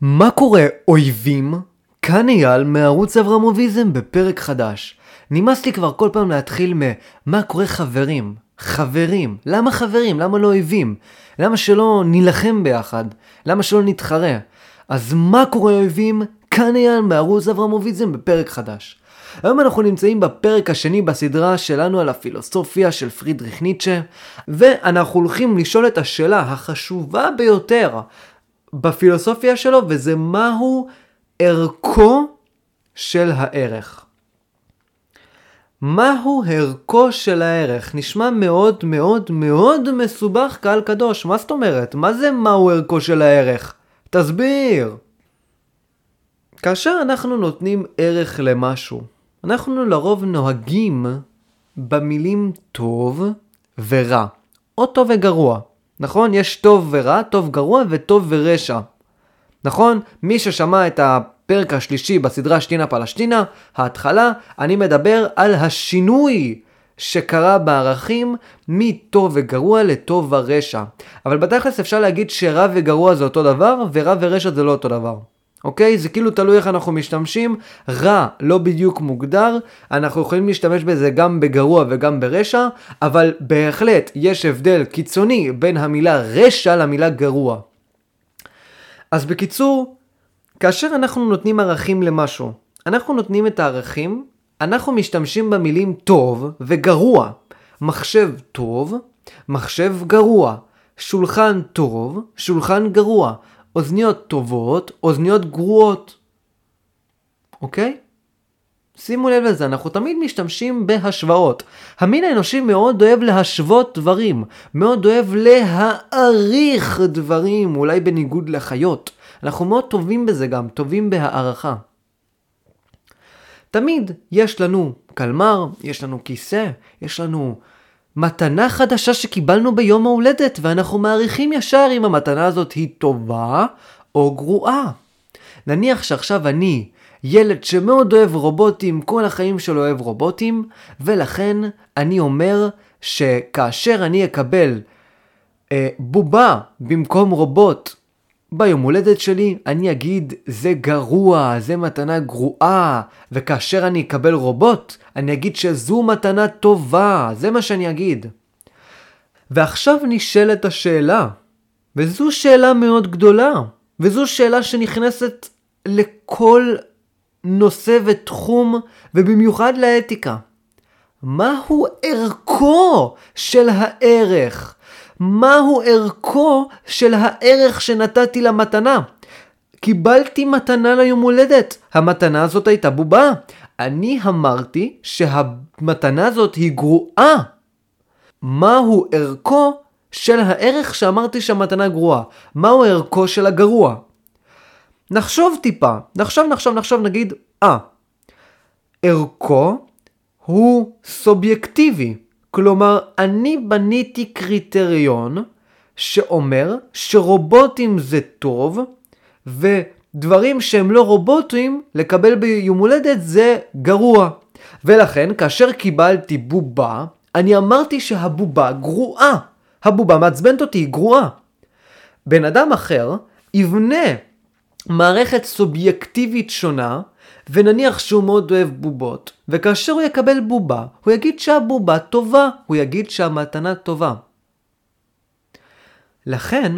מה קורה אויבים? כאן אייל מערוץ אברמוביזם בפרק חדש. נמאס לי כבר כל פעם להתחיל מ"מה קורה חברים?" חברים. למה חברים? למה לא אויבים? למה שלא נילחם ביחד? למה שלא נתחרה? אז מה קורה אויבים? כאן אייל מערוץ אברמוביזם בפרק חדש. היום אנחנו נמצאים בפרק השני בסדרה שלנו על הפילוסופיה של פרידריך ניטשה, ואנחנו הולכים לשאול את השאלה החשובה ביותר בפילוסופיה שלו, וזה מהו ערכו של הערך. מהו ערכו של הערך? נשמע מאוד מאוד מאוד מסובך קהל קדוש. מה זאת אומרת? מה זה מהו ערכו של הערך? תסביר. כאשר אנחנו נותנים ערך למשהו, אנחנו לרוב נוהגים במילים טוב ורע, או טוב וגרוע. נכון? יש טוב ורע, טוב גרוע וטוב ורשע. נכון? מי ששמע את הפרק השלישי בסדרה שטינה פלשטינה, ההתחלה, אני מדבר על השינוי שקרה בערכים מטוב וגרוע לטוב ורשע. אבל בתכלס אפשר להגיד שרע וגרוע זה אותו דבר, ורע ורשע זה לא אותו דבר. אוקיי? זה כאילו תלוי איך אנחנו משתמשים. רע לא בדיוק מוגדר, אנחנו יכולים להשתמש בזה גם בגרוע וגם ברשע, אבל בהחלט יש הבדל קיצוני בין המילה רשע למילה גרוע. אז בקיצור, כאשר אנחנו נותנים ערכים למשהו, אנחנו נותנים את הערכים, אנחנו משתמשים במילים טוב וגרוע. מחשב טוב, מחשב גרוע. שולחן טוב, שולחן גרוע. אוזניות טובות, אוזניות גרועות. אוקיי? שימו לב לזה, אנחנו תמיד משתמשים בהשוואות. המין האנושי מאוד אוהב להשוות דברים, מאוד אוהב להעריך דברים, אולי בניגוד לחיות. אנחנו מאוד טובים בזה גם, טובים בהערכה. תמיד יש לנו קלמר, יש לנו כיסא, יש לנו מתנה חדשה שקיבלנו ביום ההולדת, ואנחנו מעריכים ישר אם המתנה הזאת היא טובה או גרועה. נניח שעכשיו אני ילד שמאוד אוהב רובוטים, כל החיים שלו אוהב רובוטים, ולכן אני אומר שכאשר אני אקבל אה, בובה במקום רובוט ביום הולדת שלי, אני אגיד זה גרוע, זה מתנה גרועה, וכאשר אני אקבל רובוט, אני אגיד שזו מתנה טובה, זה מה שאני אגיד. ועכשיו נשאלת השאלה, וזו שאלה מאוד גדולה, וזו שאלה שנכנסת לכל נושא ותחום, ובמיוחד לאתיקה. מהו ערכו של הערך? מהו ערכו של הערך שנתתי למתנה? קיבלתי מתנה ליום הולדת. המתנה הזאת הייתה בובה. אני אמרתי שהמתנה הזאת היא גרועה. מהו ערכו של הערך שאמרתי שהמתנה גרועה? מהו ערכו של הגרוע? נחשוב טיפה, נחשוב, נחשוב, נחשוב, נגיד, אה, ערכו הוא סובייקטיבי. כלומר, אני בניתי קריטריון שאומר שרובוטים זה טוב, ודברים שהם לא רובוטים, לקבל ביום הולדת זה גרוע. ולכן, כאשר קיבלתי בובה, אני אמרתי שהבובה גרועה. הבובה מעצבנת אותי, היא גרועה. בן אדם אחר יבנה מערכת סובייקטיבית שונה, ונניח שהוא מאוד אוהב בובות, וכאשר הוא יקבל בובה, הוא יגיד שהבובה טובה, הוא יגיד שהמתנה טובה. לכן,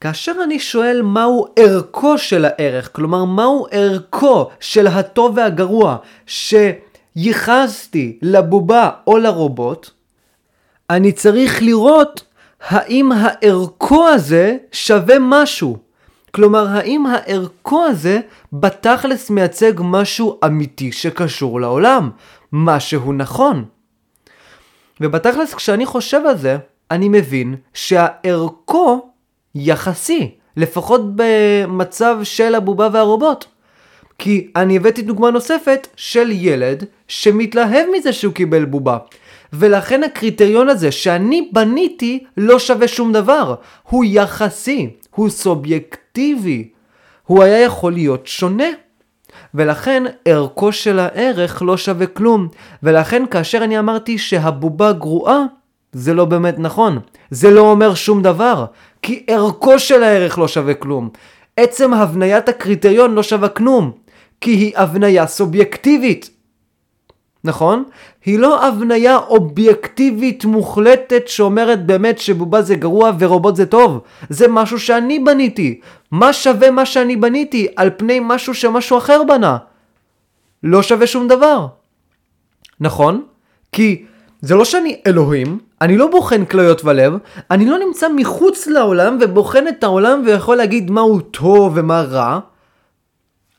כאשר אני שואל מהו ערכו של הערך, כלומר מהו ערכו של הטוב והגרוע שייחסתי לבובה או לרובוט, אני צריך לראות האם הערכו הזה שווה משהו. כלומר, האם הערכו הזה בתכלס מייצג משהו אמיתי שקשור לעולם? משהו נכון. ובתכלס כשאני חושב על זה, אני מבין שהערכו יחסי, לפחות במצב של הבובה והרובוט. כי אני הבאתי דוגמה נוספת של ילד שמתלהב מזה שהוא קיבל בובה. ולכן הקריטריון הזה שאני בניתי לא שווה שום דבר. הוא יחסי, הוא סובייקטיבי. הוא היה יכול להיות שונה. ולכן ערכו של הערך לא שווה כלום. ולכן כאשר אני אמרתי שהבובה גרועה, זה לא באמת נכון. זה לא אומר שום דבר. כי ערכו של הערך לא שווה כלום. עצם הבניית הקריטריון לא שווה כלום, כי היא הבניה סובייקטיבית. נכון? היא לא הבניה אובייקטיבית מוחלטת שאומרת באמת שבובה זה גרוע ורובוט זה טוב. זה משהו שאני בניתי. מה שווה מה שאני בניתי על פני משהו שמשהו אחר בנה? לא שווה שום דבר. נכון? כי זה לא שאני אלוהים, אני לא בוחן כליות ולב, אני לא נמצא מחוץ לעולם ובוחן את העולם ויכול להגיד מהו טוב ומה רע.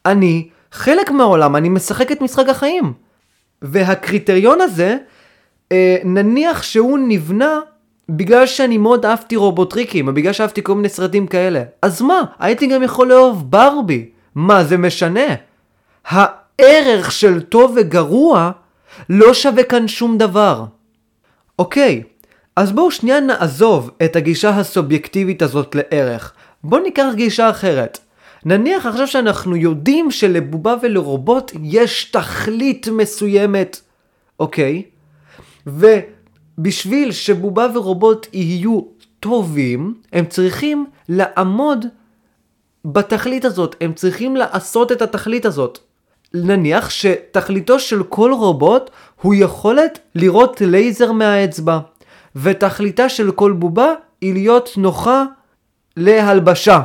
אני חלק מהעולם, אני משחק את משחק החיים. והקריטריון הזה, אה, נניח שהוא נבנה בגלל שאני מאוד אהבתי רובוטריקים, או בגלל שאהבתי כל מיני סרטים כאלה. אז מה? הייתי גם יכול לאהוב ברבי. מה זה משנה? הערך של טוב וגרוע לא שווה כאן שום דבר. אוקיי, אז בואו שנייה נעזוב את הגישה הסובייקטיבית הזאת לערך. בואו ניקח גישה אחרת. נניח עכשיו שאנחנו יודעים שלבובה ולרובוט יש תכלית מסוימת, אוקיי? ובשביל שבובה ורובוט יהיו טובים, הם צריכים לעמוד בתכלית הזאת, הם צריכים לעשות את התכלית הזאת. נניח שתכליתו של כל רובוט הוא יכולת לירות לייזר מהאצבע, ותכליתה של כל בובה היא להיות נוחה להלבשה.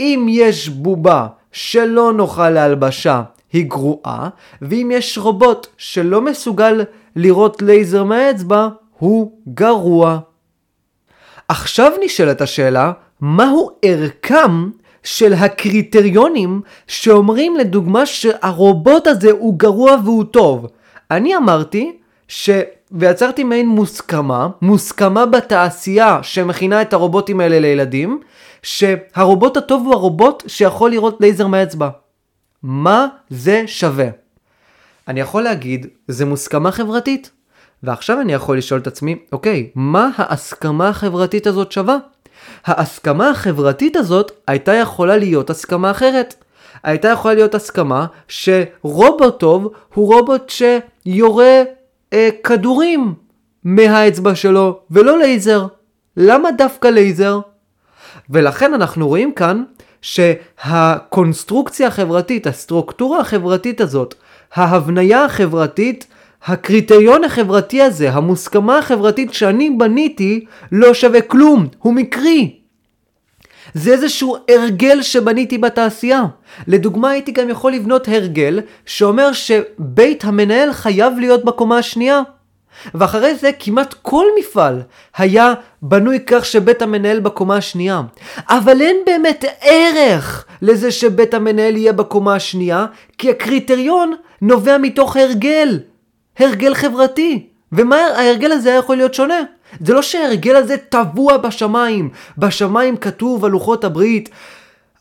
אם יש בובה שלא נוחה להלבשה, היא גרועה, ואם יש רובוט שלא מסוגל לירות לייזר מהאצבע, הוא גרוע. עכשיו נשאלת השאלה, מהו ערכם של הקריטריונים שאומרים לדוגמה שהרובוט הזה הוא גרוע והוא טוב. אני אמרתי ש... ויצרתי מעין מוסכמה, מוסכמה בתעשייה שמכינה את הרובוטים האלה לילדים, שהרובוט הטוב הוא הרובוט שיכול לראות לייזר מהאצבע. מה זה שווה? אני יכול להגיד, זה מוסכמה חברתית. ועכשיו אני יכול לשאול את עצמי, אוקיי, מה ההסכמה החברתית הזאת שווה? ההסכמה החברתית הזאת הייתה יכולה להיות הסכמה אחרת. הייתה יכולה להיות הסכמה שרובוט טוב הוא רובוט שיורה אה, כדורים מהאצבע שלו ולא לייזר. למה דווקא לייזר? ולכן אנחנו רואים כאן שהקונסטרוקציה החברתית, הסטרוקטורה החברתית הזאת, ההבניה החברתית, הקריטריון החברתי הזה, המוסכמה החברתית שאני בניתי, לא שווה כלום, הוא מקרי. זה איזשהו הרגל שבניתי בתעשייה. לדוגמה הייתי גם יכול לבנות הרגל שאומר שבית המנהל חייב להיות בקומה השנייה. ואחרי זה כמעט כל מפעל היה בנוי כך שבית המנהל בקומה השנייה. אבל אין באמת ערך לזה שבית המנהל יהיה בקומה השנייה, כי הקריטריון נובע מתוך הרגל. הרגל חברתי. ומה ההרגל הזה היה יכול להיות שונה? זה לא שההרגל הזה טבוע בשמיים. בשמיים כתוב על לוחות הברית,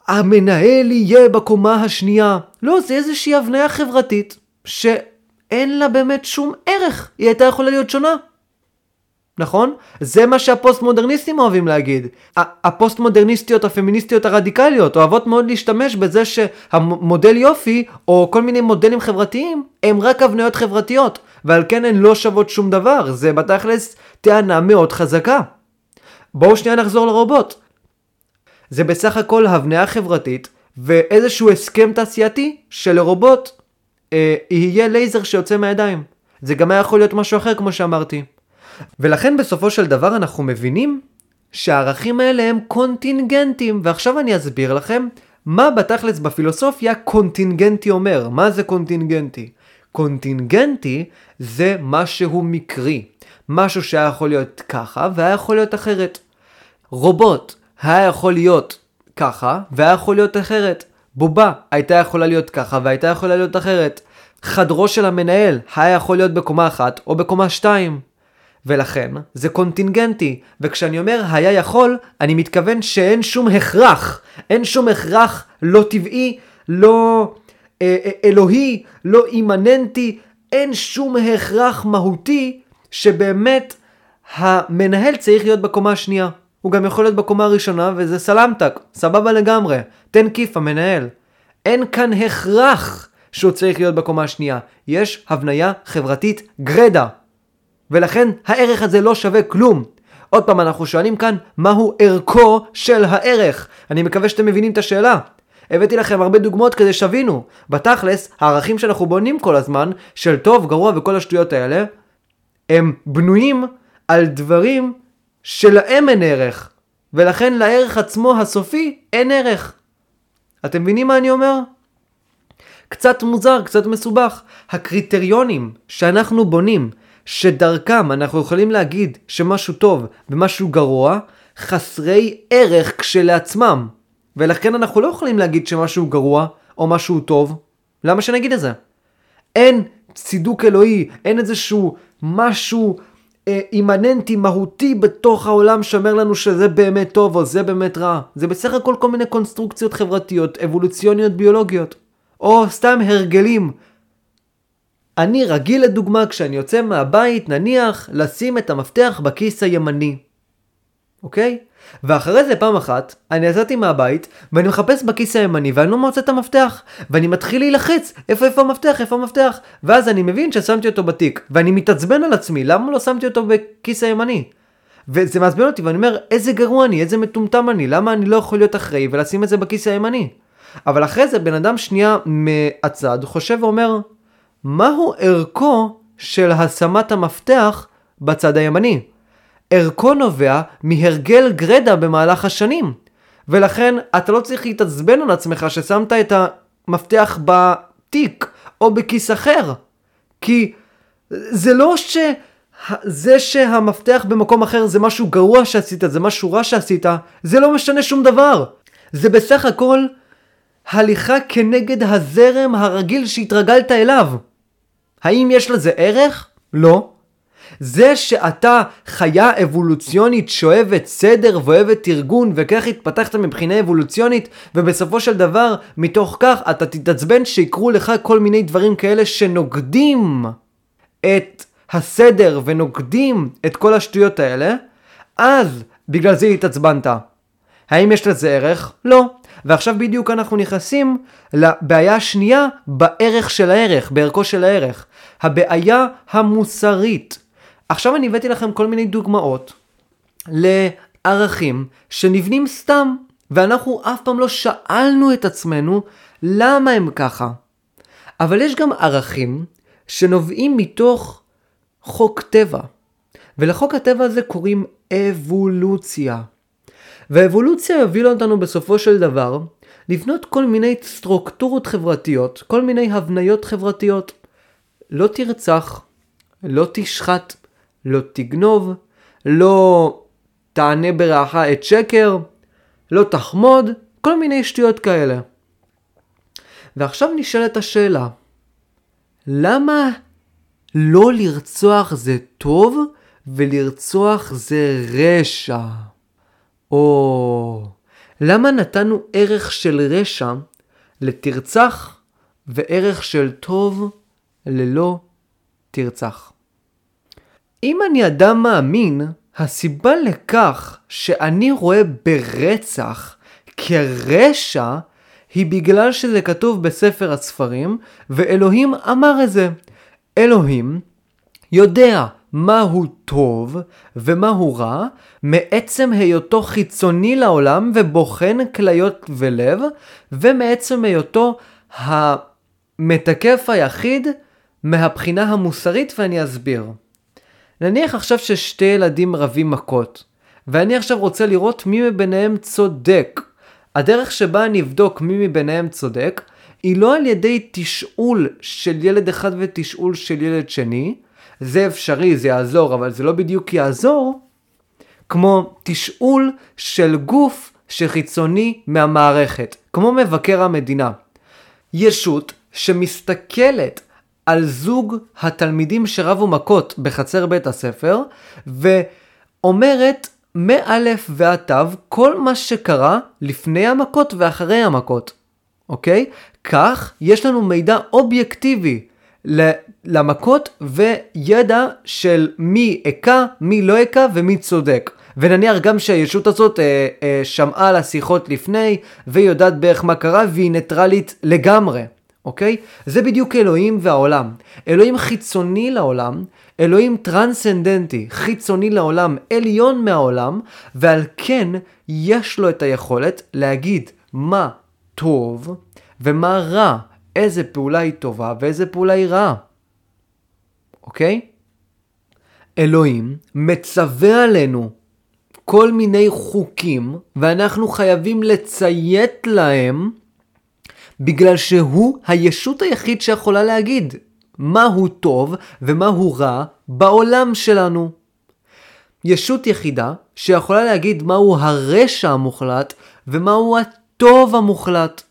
המנהל יהיה בקומה השנייה. לא, זה איזושהי הבניה חברתית, שאין לה באמת שום ערך. היא הייתה יכולה להיות שונה. נכון? זה מה שהפוסט-מודרניסטים אוהבים להגיד. הפוסט-מודרניסטיות הפמיניסטיות הרדיקליות אוהבות מאוד להשתמש בזה שהמודל יופי, או כל מיני מודלים חברתיים, הם רק הבניות חברתיות, ועל כן הן לא שוות שום דבר. זה בתכלס טענה מאוד חזקה. בואו שנייה נחזור לרובוט. זה בסך הכל הבניה חברתית, ואיזשהו הסכם תעשייתי שלרובוט אה, יהיה לייזר שיוצא מהידיים. זה גם היה יכול להיות משהו אחר כמו שאמרתי. ולכן בסופו של דבר אנחנו מבינים שהערכים האלה הם קונטינגנטים, ועכשיו אני אסביר לכם מה בתכלס בפילוסופיה קונטינגנטי אומר. מה זה קונטינגנטי? קונטינגנטי זה משהו מקרי. משהו שהיה יכול להיות ככה והיה יכול להיות אחרת. רובוט היה יכול להיות ככה והיה יכול להיות אחרת. בובה הייתה יכולה להיות ככה והייתה יכולה להיות אחרת. חדרו של המנהל היה יכול להיות בקומה אחת או בקומה שתיים. ולכן זה קונטינגנטי, וכשאני אומר היה יכול, אני מתכוון שאין שום הכרח, אין שום הכרח לא טבעי, לא אה, אה, אלוהי, לא אימננטי, אין שום הכרח מהותי שבאמת המנהל צריך להיות בקומה השנייה. הוא גם יכול להיות בקומה הראשונה וזה סלמתק, סבבה לגמרי, תן כיף המנהל. אין כאן הכרח שהוא צריך להיות בקומה השנייה, יש הבניה חברתית גרדה. ולכן הערך הזה לא שווה כלום. עוד פעם, אנחנו שואלים כאן, מהו ערכו של הערך? אני מקווה שאתם מבינים את השאלה. הבאתי לכם הרבה דוגמאות כדי שווינו. בתכלס, הערכים שאנחנו בונים כל הזמן, של טוב, גרוע וכל השטויות האלה, הם בנויים על דברים שלהם אין ערך. ולכן לערך עצמו הסופי אין ערך. אתם מבינים מה אני אומר? קצת מוזר, קצת מסובך. הקריטריונים שאנחנו בונים, שדרכם אנחנו יכולים להגיד שמשהו טוב ומשהו גרוע, חסרי ערך כשלעצמם. ולכן אנחנו לא יכולים להגיד שמשהו גרוע או משהו טוב. למה שנגיד את זה? אין צידוק אלוהי, אין איזשהו משהו אה, אימננטי, מהותי בתוך העולם שאומר לנו שזה באמת טוב או זה באמת רע. זה בסך הכל כל מיני קונסטרוקציות חברתיות, אבולוציוניות ביולוגיות. או סתם הרגלים. אני רגיל לדוגמה כשאני יוצא מהבית, נניח, לשים את המפתח בכיס הימני. אוקיי? ואחרי זה פעם אחת, אני יצאתי מהבית, ואני מחפש בכיס הימני, ואני לא מוצא את המפתח. ואני מתחיל להילחץ, איפה איפה המפתח, איפה המפתח? ואז אני מבין ששמתי אותו בתיק, ואני מתעצבן על עצמי, למה לא שמתי אותו בכיס הימני? וזה מעצבן אותי, ואני אומר, איזה גרוע אני, איזה מטומטם אני, למה אני לא יכול להיות אחראי ולשים את זה בכיס הימני? אבל אחרי זה בן אדם שנייה מהצד חושב ואומר, מהו ערכו של השמת המפתח בצד הימני? ערכו נובע מהרגל גרדה במהלך השנים. ולכן אתה לא צריך להתעצבן על עצמך ששמת את המפתח בתיק או בכיס אחר. כי זה לא ש... זה שהמפתח במקום אחר זה משהו גרוע שעשית, זה משהו רע שעשית, זה לא משנה שום דבר. זה בסך הכל הליכה כנגד הזרם הרגיל שהתרגלת אליו. האם יש לזה ערך? לא. זה שאתה חיה אבולוציונית שאוהבת סדר ואוהבת ארגון וכך התפתחת מבחינה אבולוציונית ובסופו של דבר מתוך כך אתה תתעצבן שיקרו לך כל מיני דברים כאלה שנוגדים את הסדר ונוגדים את כל השטויות האלה אז בגלל זה התעצבנת. האם יש לזה ערך? לא. ועכשיו בדיוק אנחנו נכנסים לבעיה השנייה בערך של הערך, בערכו של הערך. הבעיה המוסרית. עכשיו אני הבאתי לכם כל מיני דוגמאות לערכים שנבנים סתם, ואנחנו אף פעם לא שאלנו את עצמנו למה הם ככה. אבל יש גם ערכים שנובעים מתוך חוק טבע. ולחוק הטבע הזה קוראים אבולוציה. והאבולוציה הובילה אותנו בסופו של דבר לבנות כל מיני סטרוקטורות חברתיות, כל מיני הבניות חברתיות. לא תרצח, לא תשחט, לא תגנוב, לא תענה ברעך את שקר, לא תחמוד, כל מיני שטויות כאלה. ועכשיו נשאלת השאלה, למה לא לרצוח זה טוב ולרצוח זה רשע? או למה נתנו ערך של רשע לתרצח וערך של טוב ללא תרצח? אם אני אדם מאמין, הסיבה לכך שאני רואה ברצח כרשע היא בגלל שזה כתוב בספר הספרים, ואלוהים אמר את זה. אלוהים יודע מהו טוב ומהו רע, מעצם היותו חיצוני לעולם ובוחן כליות ולב, ומעצם היותו המתקף היחיד מהבחינה המוסרית, ואני אסביר. נניח עכשיו ששתי ילדים רבים מכות, ואני עכשיו רוצה לראות מי מביניהם צודק. הדרך שבה אני אבדוק מי מביניהם צודק, היא לא על ידי תשאול של ילד אחד ותשאול של ילד שני, זה אפשרי, זה יעזור, אבל זה לא בדיוק יעזור, כמו תשאול של גוף שחיצוני מהמערכת, כמו מבקר המדינה. ישות שמסתכלת על זוג התלמידים שרבו מכות בחצר בית הספר, ואומרת מאלף ועד תו כל מה שקרה לפני המכות ואחרי המכות, אוקיי? כך יש לנו מידע אובייקטיבי למכות וידע של מי הכה, מי לא הכה ומי צודק. ונניח גם שהישות הזאת אה, אה, שמעה על השיחות לפני והיא יודעת בערך מה קרה והיא ניטרלית לגמרי. אוקיי? זה בדיוק אלוהים והעולם. אלוהים חיצוני לעולם, אלוהים טרנסצנדנטי, חיצוני לעולם, עליון מהעולם, ועל כן יש לו את היכולת להגיד מה טוב ומה רע, איזה פעולה היא טובה ואיזה פעולה היא רעה. אוקיי? אלוהים מצווה עלינו כל מיני חוקים, ואנחנו חייבים לציית להם, בגלל שהוא הישות היחיד שיכולה להגיד מהו טוב ומהו רע בעולם שלנו. ישות יחידה שיכולה להגיד מהו הרשע המוחלט ומהו הטוב המוחלט.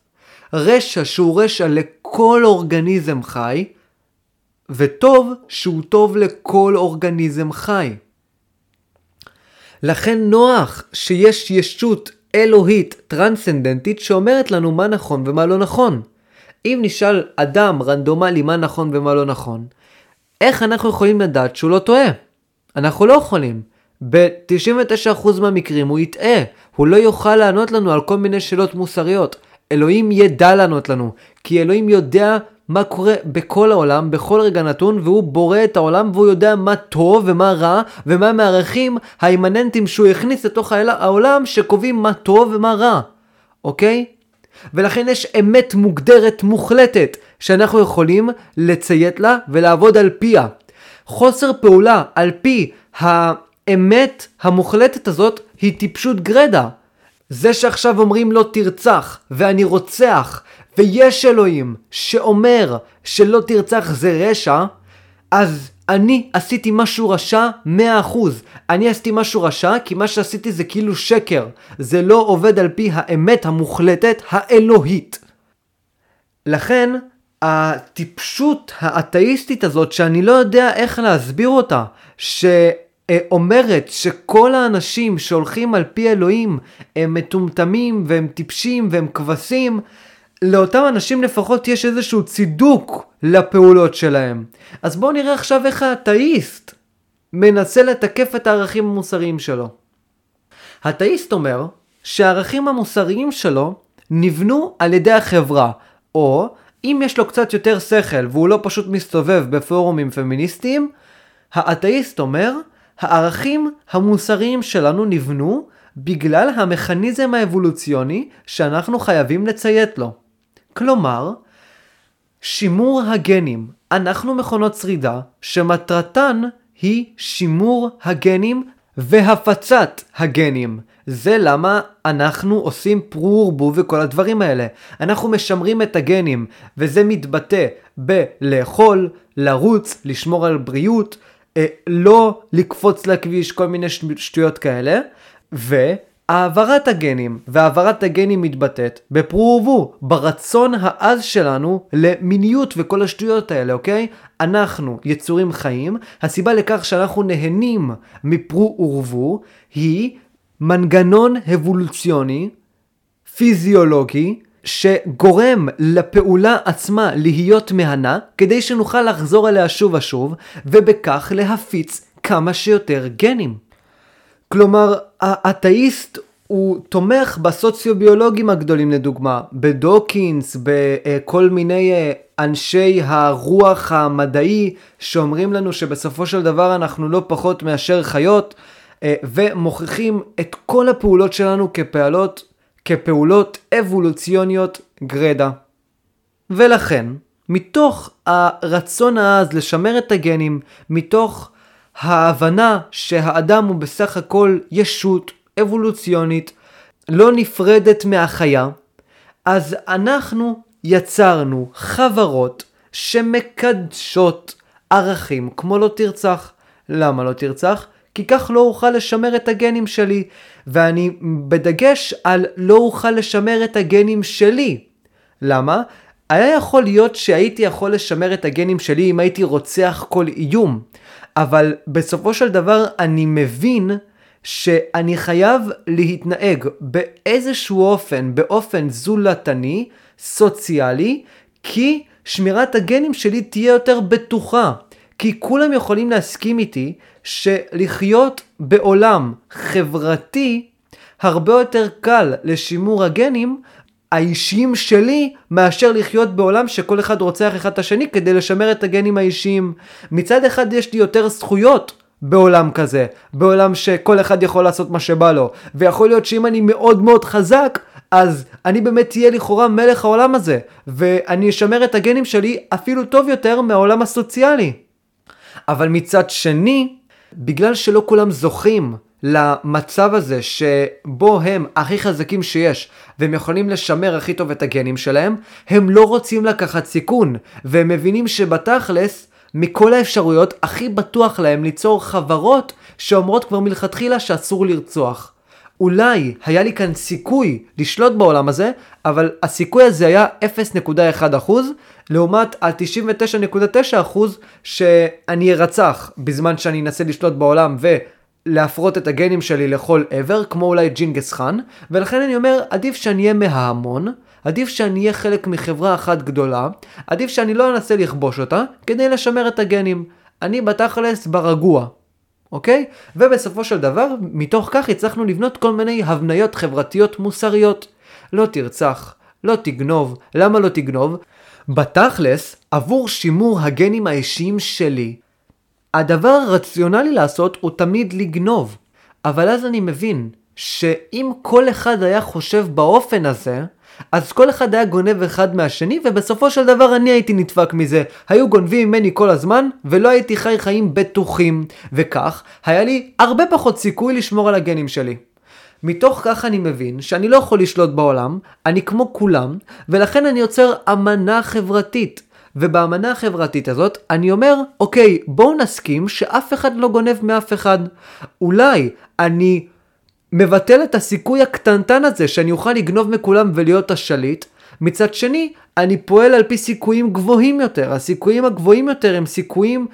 רשע שהוא רשע לכל אורגניזם חי, וטוב שהוא טוב לכל אורגניזם חי. לכן נוח שיש ישות אלוהית טרנסצנדנטית שאומרת לנו מה נכון ומה לא נכון. אם נשאל אדם רנדומלי מה נכון ומה לא נכון, איך אנחנו יכולים לדעת שהוא לא טועה? אנחנו לא יכולים. ב-99% מהמקרים הוא יטעה, הוא לא יוכל לענות לנו על כל מיני שאלות מוסריות. אלוהים ידע לענות לנו, כי אלוהים יודע מה קורה בכל העולם, בכל רגע נתון, והוא בורא את העולם והוא יודע מה טוב ומה רע, ומה מהערכים האימננטיים שהוא הכניס לתוך העולם שקובעים מה טוב ומה רע, אוקיי? ולכן יש אמת מוגדרת מוחלטת שאנחנו יכולים לציית לה ולעבוד על פיה. חוסר פעולה על פי האמת המוחלטת הזאת היא טיפשות גרדה. זה שעכשיו אומרים לא תרצח ואני רוצח ויש אלוהים שאומר שלא תרצח זה רשע, אז אני עשיתי משהו רשע 100%. אני עשיתי משהו רשע כי מה שעשיתי זה כאילו שקר. זה לא עובד על פי האמת המוחלטת האלוהית. לכן, הטיפשות האתאיסטית הזאת, שאני לא יודע איך להסביר אותה, שאומרת שכל האנשים שהולכים על פי אלוהים הם מטומטמים והם טיפשים והם כבשים, לאותם אנשים לפחות יש איזשהו צידוק לפעולות שלהם. אז בואו נראה עכשיו איך האתאיסט מנסה לתקף את הערכים המוסריים שלו. האתאיסט אומר שהערכים המוסריים שלו נבנו על ידי החברה, או אם יש לו קצת יותר שכל והוא לא פשוט מסתובב בפורומים פמיניסטיים, האתאיסט אומר, הערכים המוסריים שלנו נבנו בגלל המכניזם האבולוציוני שאנחנו חייבים לציית לו. כלומר, שימור הגנים. אנחנו מכונות שרידה שמטרתן היא שימור הגנים והפצת הגנים. זה למה אנחנו עושים פרו וכל הדברים האלה. אנחנו משמרים את הגנים, וזה מתבטא בלאכול, לרוץ, לשמור על בריאות, אה, לא לקפוץ לכביש, כל מיני שטויות כאלה, ו... העברת הגנים, והעברת הגנים מתבטאת בפרו ורבו, ברצון העז שלנו למיניות וכל השטויות האלה, אוקיי? אנחנו יצורים חיים, הסיבה לכך שאנחנו נהנים מפרו ורבו היא מנגנון אבולוציוני, פיזיולוגי, שגורם לפעולה עצמה להיות מהנה, כדי שנוכל לחזור אליה שוב ושוב, ובכך להפיץ כמה שיותר גנים. כלומר, האתאיסט הוא תומך בסוציוביולוגים הגדולים לדוגמה, בדוקינס, בכל מיני אה, אנשי הרוח המדעי שאומרים לנו שבסופו של דבר אנחנו לא פחות מאשר חיות אה, ומוכיחים את כל הפעולות שלנו כפעולות, כפעולות אבולוציוניות גרדה. ולכן, מתוך הרצון העז לשמר את הגנים, מתוך ההבנה שהאדם הוא בסך הכל ישות אבולוציונית לא נפרדת מהחיה, אז אנחנו יצרנו חברות שמקדשות ערכים כמו לא תרצח. למה לא תרצח? כי כך לא אוכל לשמר את הגנים שלי, ואני בדגש על לא אוכל לשמר את הגנים שלי. למה? היה יכול להיות שהייתי יכול לשמר את הגנים שלי אם הייתי רוצח כל איום, אבל בסופו של דבר אני מבין שאני חייב להתנהג באיזשהו אופן, באופן זולתני, סוציאלי, כי שמירת הגנים שלי תהיה יותר בטוחה. כי כולם יכולים להסכים איתי שלחיות בעולם חברתי הרבה יותר קל לשימור הגנים האישיים שלי מאשר לחיות בעולם שכל אחד רוצח אחד את השני כדי לשמר את הגנים האישיים. מצד אחד יש לי יותר זכויות בעולם כזה, בעולם שכל אחד יכול לעשות מה שבא לו, ויכול להיות שאם אני מאוד מאוד חזק, אז אני באמת אהיה לכאורה מלך העולם הזה, ואני אשמר את הגנים שלי אפילו טוב יותר מהעולם הסוציאלי. אבל מצד שני, בגלל שלא כולם זוכים למצב הזה שבו הם הכי חזקים שיש והם יכולים לשמר הכי טוב את הגנים שלהם, הם לא רוצים לקחת סיכון והם מבינים שבתכלס מכל האפשרויות הכי בטוח להם ליצור חברות שאומרות כבר מלכתחילה שאסור לרצוח. אולי היה לי כאן סיכוי לשלוט בעולם הזה, אבל הסיכוי הזה היה 0.1% לעומת ה-99.9% שאני ארצח בזמן שאני אנסה לשלוט בעולם ולהפרות את הגנים שלי לכל עבר, כמו אולי ג'ינגס חאן, ולכן אני אומר, עדיף שאני אהיה מההמון, עדיף שאני אהיה חלק מחברה אחת גדולה, עדיף שאני לא אנסה לכבוש אותה, כדי לשמר את הגנים. אני בתכלס ברגוע, אוקיי? ובסופו של דבר, מתוך כך הצלחנו לבנות כל מיני הבניות חברתיות מוסריות. לא תרצח, לא תגנוב, למה לא תגנוב? בתכלס, עבור שימור הגנים האישיים שלי, הדבר הרציונלי לעשות הוא תמיד לגנוב. אבל אז אני מבין שאם כל אחד היה חושב באופן הזה, אז כל אחד היה גונב אחד מהשני, ובסופו של דבר אני הייתי נדפק מזה. היו גונבים ממני כל הזמן, ולא הייתי חי חיים בטוחים. וכך, היה לי הרבה פחות סיכוי לשמור על הגנים שלי. מתוך כך אני מבין שאני לא יכול לשלוט בעולם, אני כמו כולם, ולכן אני יוצר אמנה חברתית. ובאמנה החברתית הזאת אני אומר, אוקיי, בואו נסכים שאף אחד לא גונב מאף אחד. אולי אני מבטל את הסיכוי הקטנטן הזה שאני אוכל לגנוב מכולם ולהיות השליט. מצד שני, אני פועל על פי סיכויים גבוהים יותר. הסיכויים הגבוהים יותר הם סיכויים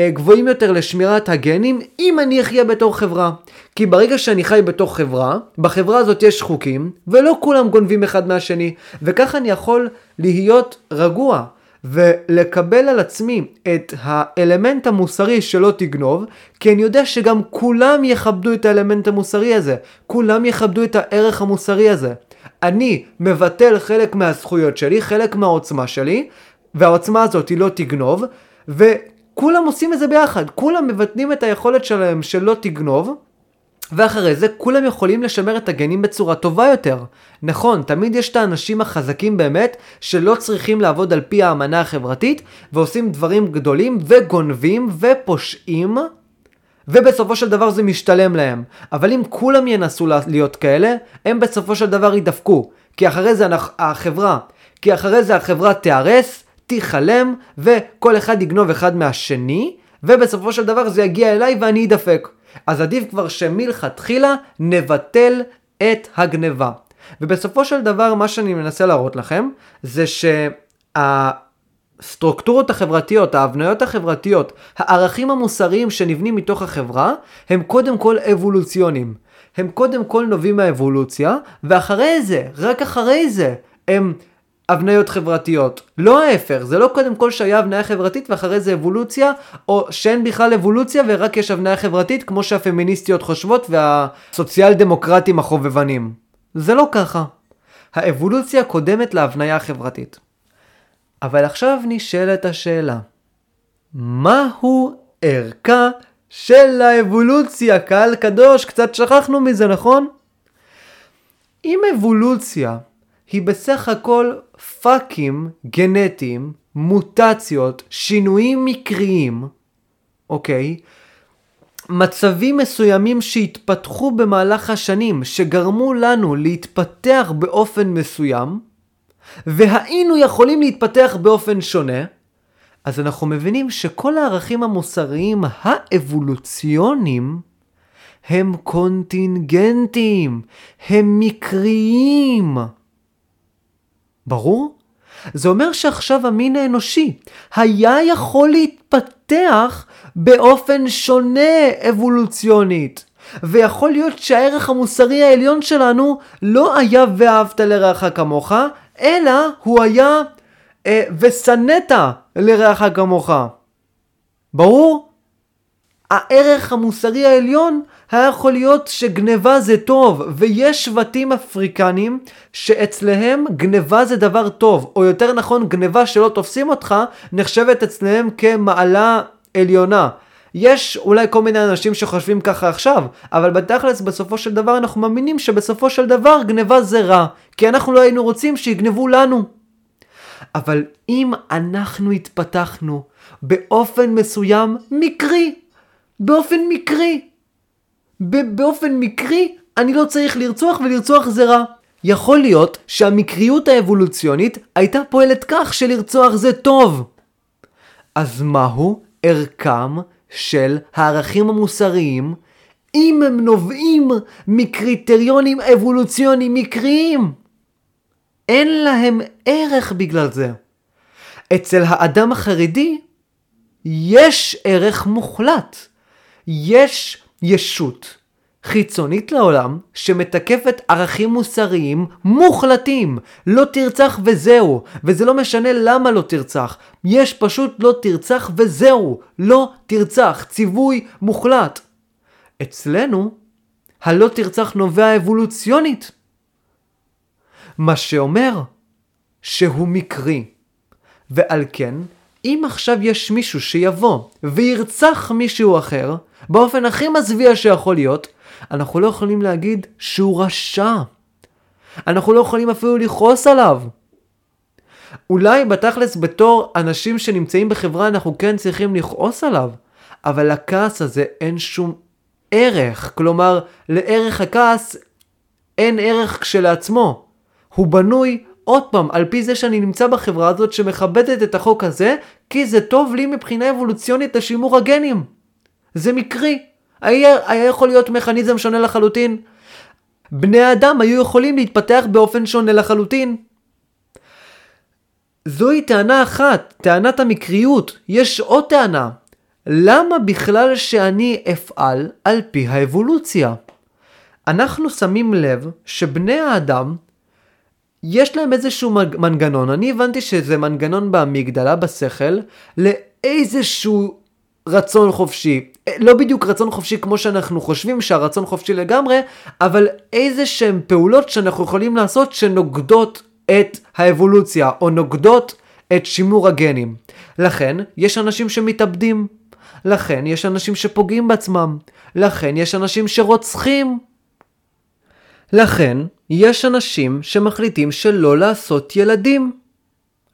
אה, גבוהים יותר לשמירת הגנים אם אני אחיה בתור חברה. כי ברגע שאני חי בתור חברה, בחברה הזאת יש חוקים, ולא כולם גונבים אחד מהשני, וככה אני יכול להיות רגוע. ולקבל על עצמי את האלמנט המוסרי שלא תגנוב, כי אני יודע שגם כולם יכבדו את האלמנט המוסרי הזה, כולם יכבדו את הערך המוסרי הזה. אני מבטל חלק מהזכויות שלי, חלק מהעוצמה שלי, והעוצמה הזאת היא לא תגנוב, וכולם עושים את זה ביחד, כולם מבטלים את היכולת שלהם שלא תגנוב, ואחרי זה כולם יכולים לשמר את הגנים בצורה טובה יותר. נכון, תמיד יש את האנשים החזקים באמת שלא צריכים לעבוד על פי האמנה החברתית ועושים דברים גדולים וגונבים ופושעים ובסופו של דבר זה משתלם להם. אבל אם כולם ינסו להיות כאלה, הם בסופו של דבר יידפקו. כי אחרי זה החברה, כי אחרי זה החברה תיהרס, תיכלם וכל אחד יגנוב אחד מהשני ובסופו של דבר זה יגיע אליי ואני אדפק. אז עדיף כבר שמלכתחילה נבטל את הגניבה. ובסופו של דבר מה שאני מנסה להראות לכם זה שהסטרוקטורות החברתיות, ההבניות החברתיות, הערכים המוסריים שנבנים מתוך החברה הם קודם כל אבולוציונים. הם קודם כל נובעים מהאבולוציה ואחרי זה, רק אחרי זה, הם הבניות חברתיות. לא ההפך, זה לא קודם כל שהיה הבניה חברתית ואחרי זה אבולוציה, או שאין בכלל אבולוציה ורק יש הבניה חברתית כמו שהפמיניסטיות חושבות והסוציאל דמוקרטים החובבנים. זה לא ככה. האבולוציה קודמת להבניה החברתית. אבל עכשיו נשאלת השאלה, מהו ערכה של האבולוציה? קהל קדוש, קצת שכחנו מזה, נכון? אם אבולוציה היא בסך הכל פאקים גנטיים, מוטציות, שינויים מקריים, אוקיי? מצבים מסוימים שהתפתחו במהלך השנים, שגרמו לנו להתפתח באופן מסוים, והיינו יכולים להתפתח באופן שונה, אז אנחנו מבינים שכל הערכים המוסריים האבולוציוניים הם קונטינגנטיים, הם מקריים. ברור? זה אומר שעכשיו המין האנושי היה יכול להתפתח באופן שונה אבולוציונית. ויכול להיות שהערך המוסרי העליון שלנו לא היה ואהבת לרעך כמוך, אלא הוא היה אה, ושנאת לרעך כמוך. ברור? הערך המוסרי העליון היה יכול להיות שגניבה זה טוב, ויש שבטים אפריקנים שאצלהם גניבה זה דבר טוב, או יותר נכון גניבה שלא תופסים אותך, נחשבת אצלהם כמעלה עליונה. יש אולי כל מיני אנשים שחושבים ככה עכשיו, אבל בתכלס בסופו של דבר אנחנו מאמינים שבסופו של דבר גניבה זה רע, כי אנחנו לא היינו רוצים שיגנבו לנו. אבל אם אנחנו התפתחנו באופן מסוים מקרי, באופן מקרי, באופן מקרי אני לא צריך לרצוח ולרצוח זה רע. יכול להיות שהמקריות האבולוציונית הייתה פועלת כך שלרצוח זה טוב. אז מהו ערכם של הערכים המוסריים אם הם נובעים מקריטריונים אבולוציוניים מקריים? אין להם ערך בגלל זה. אצל האדם החרדי יש ערך מוחלט. יש ישות חיצונית לעולם שמתקפת ערכים מוסריים מוחלטים. לא תרצח וזהו. וזה לא משנה למה לא תרצח. יש פשוט לא תרצח וזהו. לא תרצח. ציווי מוחלט. אצלנו, הלא תרצח נובע אבולוציונית. מה שאומר שהוא מקרי. ועל כן, אם עכשיו יש מישהו שיבוא וירצח מישהו אחר, באופן הכי מזוויע שיכול להיות, אנחנו לא יכולים להגיד שהוא רשע. אנחנו לא יכולים אפילו לכעוס עליו. אולי בתכלס בתור אנשים שנמצאים בחברה אנחנו כן צריכים לכעוס עליו, אבל לכעס הזה אין שום ערך. כלומר, לערך הכעס אין ערך כשלעצמו. הוא בנוי עוד פעם, על פי זה שאני נמצא בחברה הזאת שמכבדת את החוק הזה, כי זה טוב לי מבחינה אבולוציונית לשימור הגנים. זה מקרי. היה, היה יכול להיות מכניזם שונה לחלוטין. בני האדם היו יכולים להתפתח באופן שונה לחלוטין. זוהי טענה אחת, טענת המקריות. יש עוד טענה. למה בכלל שאני אפעל על פי האבולוציה? אנחנו שמים לב שבני האדם יש להם איזשהו מנגנון, אני הבנתי שזה מנגנון באמיגדלה, בשכל, לאיזשהו רצון חופשי. לא בדיוק רצון חופשי כמו שאנחנו חושבים שהרצון חופשי לגמרי, אבל איזה שהם פעולות שאנחנו יכולים לעשות שנוגדות את האבולוציה, או נוגדות את שימור הגנים. לכן, יש אנשים שמתאבדים. לכן, יש אנשים שפוגעים בעצמם. לכן, יש אנשים שרוצחים. לכן, יש אנשים שמחליטים שלא לעשות ילדים.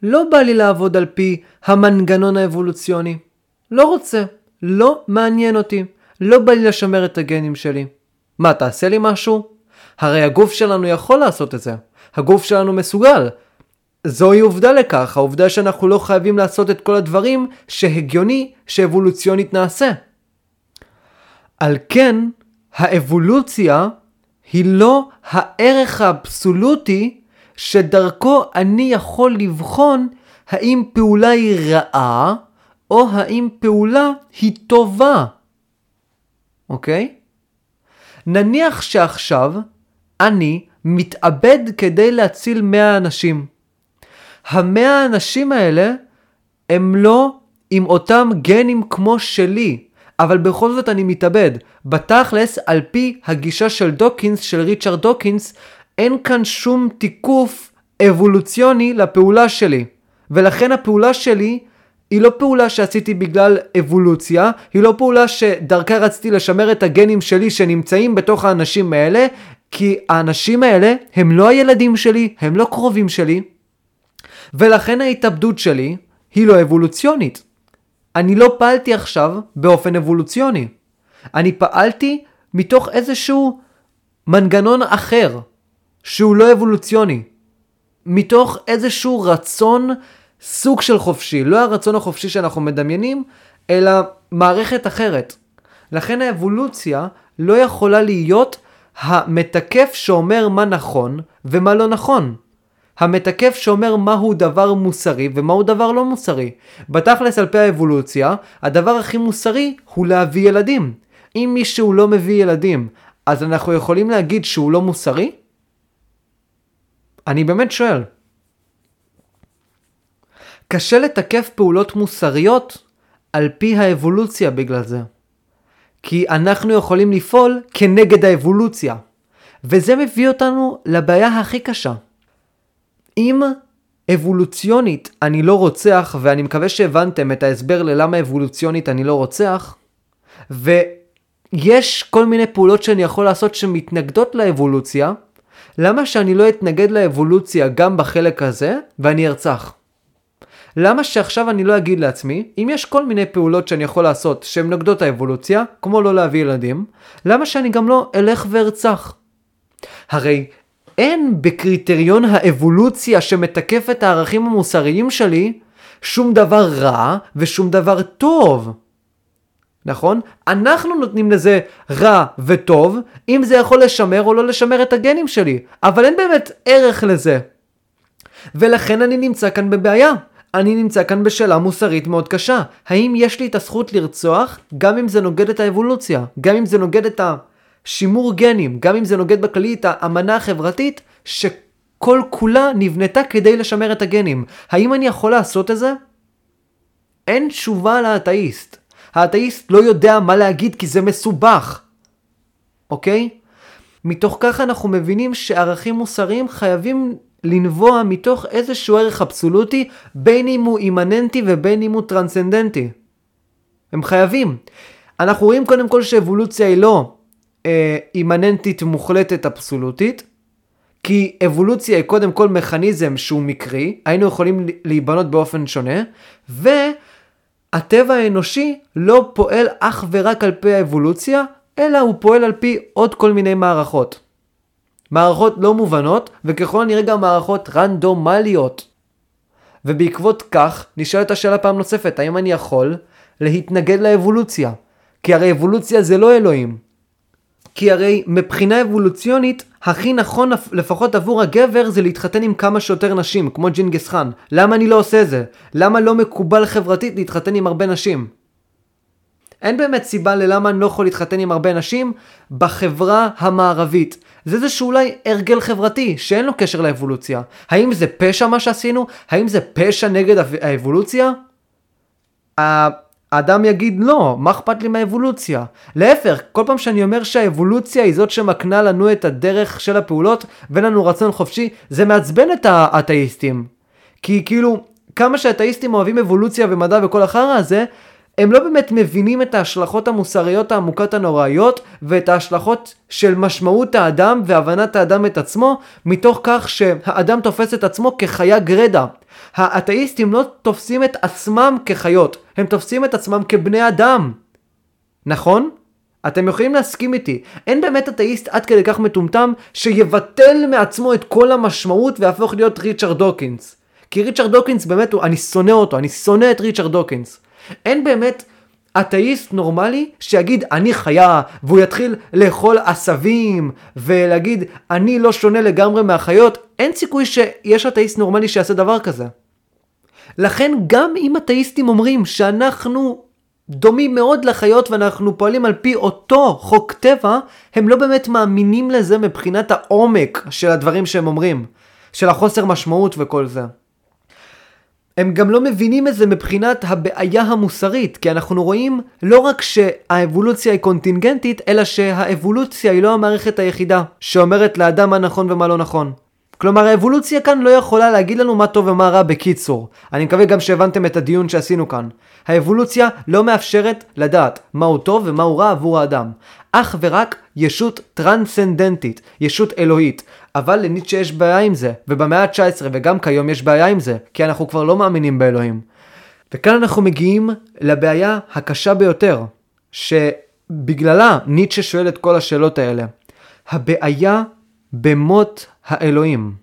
לא בא לי לעבוד על פי המנגנון האבולוציוני. לא רוצה. לא מעניין אותי. לא בא לי לשמר את הגנים שלי. מה, תעשה לי משהו? הרי הגוף שלנו יכול לעשות את זה. הגוף שלנו מסוגל. זוהי עובדה לכך, העובדה שאנחנו לא חייבים לעשות את כל הדברים שהגיוני שאבולוציונית נעשה. על כן, האבולוציה היא לא הערך האבסולוטי שדרכו אני יכול לבחון האם פעולה היא רעה או האם פעולה היא טובה. אוקיי? נניח שעכשיו אני מתאבד כדי להציל 100 אנשים. המאה האנשים האלה הם לא עם אותם גנים כמו שלי. אבל בכל זאת אני מתאבד. בתכלס, על פי הגישה של דוקינס, של ריצ'רד דוקינס, אין כאן שום תיקוף אבולוציוני לפעולה שלי. ולכן הפעולה שלי היא לא פעולה שעשיתי בגלל אבולוציה, היא לא פעולה שדרכה רציתי לשמר את הגנים שלי שנמצאים בתוך האנשים האלה, כי האנשים האלה הם לא הילדים שלי, הם לא קרובים שלי, ולכן ההתאבדות שלי היא לא אבולוציונית. אני לא פעלתי עכשיו באופן אבולוציוני. אני פעלתי מתוך איזשהו מנגנון אחר, שהוא לא אבולוציוני. מתוך איזשהו רצון סוג של חופשי, לא הרצון החופשי שאנחנו מדמיינים, אלא מערכת אחרת. לכן האבולוציה לא יכולה להיות המתקף שאומר מה נכון ומה לא נכון. המתקף שאומר מהו דבר מוסרי ומהו דבר לא מוסרי. בתכלס על פי האבולוציה, הדבר הכי מוסרי הוא להביא ילדים. אם מישהו לא מביא ילדים, אז אנחנו יכולים להגיד שהוא לא מוסרי? אני באמת שואל. קשה לתקף פעולות מוסריות על פי האבולוציה בגלל זה. כי אנחנו יכולים לפעול כנגד האבולוציה. וזה מביא אותנו לבעיה הכי קשה. אם אבולוציונית אני לא רוצח, ואני מקווה שהבנתם את ההסבר ללמה אבולוציונית אני לא רוצח, ויש כל מיני פעולות שאני יכול לעשות שמתנגדות לאבולוציה, למה שאני לא אתנגד לאבולוציה גם בחלק הזה, ואני ארצח? למה שעכשיו אני לא אגיד לעצמי, אם יש כל מיני פעולות שאני יכול לעשות שהן נוגדות האבולוציה, כמו לא להביא ילדים, למה שאני גם לא אלך וארצח? הרי אין בקריטריון האבולוציה שמתקף את הערכים המוסריים שלי שום דבר רע ושום דבר טוב. נכון? אנחנו נותנים לזה רע וטוב, אם זה יכול לשמר או לא לשמר את הגנים שלי, אבל אין באמת ערך לזה. ולכן אני נמצא כאן בבעיה. אני נמצא כאן בשאלה מוסרית מאוד קשה. האם יש לי את הזכות לרצוח, גם אם זה נוגד את האבולוציה, גם אם זה נוגד את השימור גנים, גם אם זה נוגד בכללי את האמנה החברתית, שכל כולה נבנתה כדי לשמר את הגנים. האם אני יכול לעשות את זה? אין תשובה לאתאיסט. האתאיסט לא יודע מה להגיד כי זה מסובך, אוקיי? מתוך כך אנחנו מבינים שערכים מוסריים חייבים לנבוע מתוך איזשהו ערך אבסולוטי, בין אם הוא אימננטי ובין אם הוא טרנסצנדנטי. הם חייבים. אנחנו רואים קודם כל שאבולוציה היא לא אה, אימננטית מוחלטת אבסולוטית, כי אבולוציה היא קודם כל מכניזם שהוא מקרי, היינו יכולים להיבנות באופן שונה, והטבע האנושי לא פועל אך ורק על פי האבולוציה, אלא הוא פועל על פי עוד כל מיני מערכות. מערכות לא מובנות, וככל הנראה גם מערכות רנדומליות. ובעקבות כך, נשאלת השאלה פעם נוספת, האם אני יכול להתנגד לאבולוציה? כי הרי אבולוציה זה לא אלוהים. כי הרי מבחינה אבולוציונית, הכי נכון לפחות עבור הגבר זה להתחתן עם כמה שיותר נשים, כמו ג'ינגס חאן. למה אני לא עושה זה? למה לא מקובל חברתית להתחתן עם הרבה נשים? אין באמת סיבה ללמה אני לא יכול להתחתן עם הרבה נשים בחברה המערבית. זה איזשהו אולי הרגל חברתי שאין לו קשר לאבולוציה. האם זה פשע מה שעשינו? האם זה פשע נגד האבולוציה? האדם יגיד לא, מה אכפת לי מהאבולוציה? להפך, כל פעם שאני אומר שהאבולוציה היא זאת שמקנה לנו את הדרך של הפעולות ואין לנו רצון חופשי, זה מעצבן את האתאיסטים. כי כאילו, כמה שהאתאיסטים אוהבים אבולוציה ומדע וכל החרא הזה, הם לא באמת מבינים את ההשלכות המוסריות העמוקות הנוראיות ואת ההשלכות של משמעות האדם והבנת האדם את עצמו מתוך כך שהאדם תופס את עצמו כחיה גרדה. האתאיסטים לא תופסים את עצמם כחיות, הם תופסים את עצמם כבני אדם. נכון? אתם יכולים להסכים איתי, אין באמת אתאיסט עד כדי כך מטומטם שיבטל מעצמו את כל המשמעות ויהפוך להיות ריצ'רד דוקינס. כי ריצ'רד דוקינס באמת, הוא, אני שונא אותו, אני שונא את ריצ'רד דוקינס. אין באמת אתאיסט נורמלי שיגיד אני חיה והוא יתחיל לאכול עשבים ולהגיד אני לא שונה לגמרי מהחיות, אין סיכוי שיש אתאיסט נורמלי שיעשה דבר כזה. לכן גם אם אתאיסטים אומרים שאנחנו דומים מאוד לחיות ואנחנו פועלים על פי אותו חוק טבע, הם לא באמת מאמינים לזה מבחינת העומק של הדברים שהם אומרים, של החוסר משמעות וכל זה. הם גם לא מבינים את זה מבחינת הבעיה המוסרית, כי אנחנו רואים לא רק שהאבולוציה היא קונטינגנטית, אלא שהאבולוציה היא לא המערכת היחידה שאומרת לאדם מה נכון ומה לא נכון. כלומר האבולוציה כאן לא יכולה להגיד לנו מה טוב ומה רע בקיצור. אני מקווה גם שהבנתם את הדיון שעשינו כאן. האבולוציה לא מאפשרת לדעת מהו טוב ומהו רע עבור האדם. אך ורק ישות טרנסצנדנטית, ישות אלוהית. אבל לניטשה יש בעיה עם זה, ובמאה ה-19 וגם כיום יש בעיה עם זה, כי אנחנו כבר לא מאמינים באלוהים. וכאן אנחנו מגיעים לבעיה הקשה ביותר, שבגללה ניטשה שואל את כל השאלות האלה. הבעיה במות האלוהים.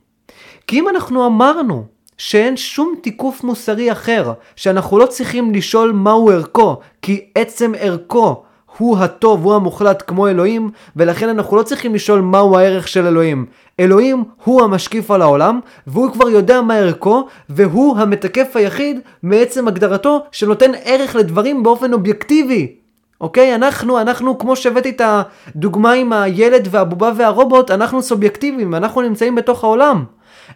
כי אם אנחנו אמרנו שאין שום תיקוף מוסרי אחר, שאנחנו לא צריכים לשאול מהו ערכו, כי עצם ערכו הוא הטוב, הוא המוחלט כמו אלוהים, ולכן אנחנו לא צריכים לשאול מהו הערך של אלוהים. אלוהים הוא המשקיף על העולם, והוא כבר יודע מה ערכו, והוא המתקף היחיד מעצם הגדרתו שנותן ערך לדברים באופן אובייקטיבי. אוקיי? אנחנו, אנחנו, כמו שהבאתי את הדוגמה עם הילד והבובה והרובוט, אנחנו סובייקטיביים, אנחנו נמצאים בתוך העולם.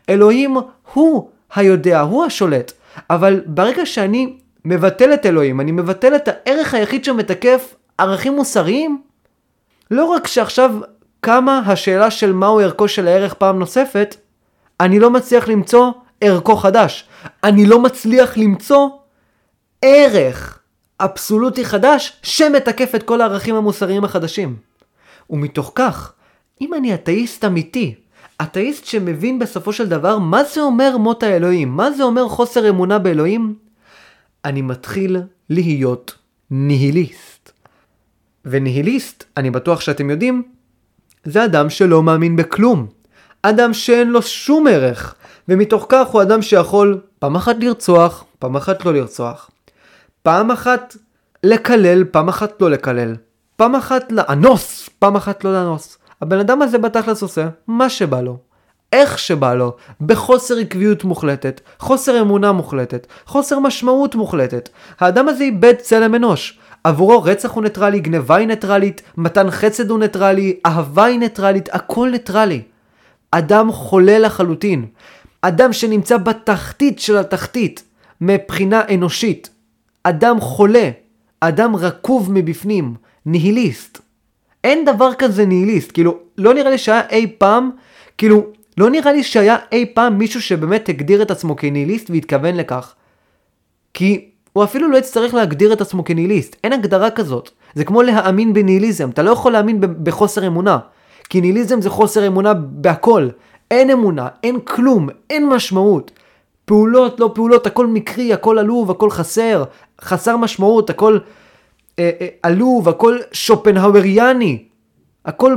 אלוהים הוא היודע, הוא השולט. אבל ברגע שאני מבטל את אלוהים, אני מבטל את הערך היחיד שמתקף ערכים מוסריים? לא רק שעכשיו קמה השאלה של מהו ערכו של הערך פעם נוספת, אני לא מצליח למצוא ערכו חדש. אני לא מצליח למצוא ערך אבסולוטי חדש שמתקף את כל הערכים המוסריים החדשים. ומתוך כך, אם אני אתאיסט אמיתי, אתאיסט שמבין בסופו של דבר מה זה אומר מות האלוהים, מה זה אומר חוסר אמונה באלוהים, אני מתחיל להיות ניהיליסט. וניהיליסט, אני בטוח שאתם יודעים, זה אדם שלא מאמין בכלום. אדם שאין לו שום ערך, ומתוך כך הוא אדם שיכול פעם אחת לרצוח, פעם אחת לא לרצוח. פעם אחת לקלל, פעם אחת לא לקלל. פעם אחת לאנוס, פעם אחת לא לאנוס. הבן אדם הזה בתכלס עושה מה שבא לו. איך שבא לו, בחוסר עקביות מוחלטת, חוסר אמונה מוחלטת, חוסר משמעות מוחלטת. האדם הזה איבד צלם אנוש. עבורו רצח הוא ניטרלי, גניבה היא ניטרלית, מתן חסד הוא ניטרלי, אהבה היא ניטרלית, הכל ניטרלי. אדם חולה לחלוטין. אדם שנמצא בתחתית של התחתית, מבחינה אנושית. אדם חולה. אדם רקוב מבפנים. ניהיליסט. אין דבר כזה ניהיליסט. כאילו, לא נראה לי שהיה אי פעם, כאילו, לא נראה לי שהיה אי פעם מישהו שבאמת הגדיר את עצמו כניהיליסט והתכוון לכך. כי הוא אפילו לא יצטרך להגדיר את עצמו כניהיליסט. אין הגדרה כזאת. זה כמו להאמין בניהיליזם. אתה לא יכול להאמין בחוסר אמונה. כי ניהיליזם זה חוסר אמונה בהכל. אין אמונה, אין כלום, אין משמעות. פעולות, לא פעולות, הכל מקרי, הכל עלוב, הכל חסר, חסר משמעות, הכל אה, אה, עלוב, הכל שופנהאווריאני. הכל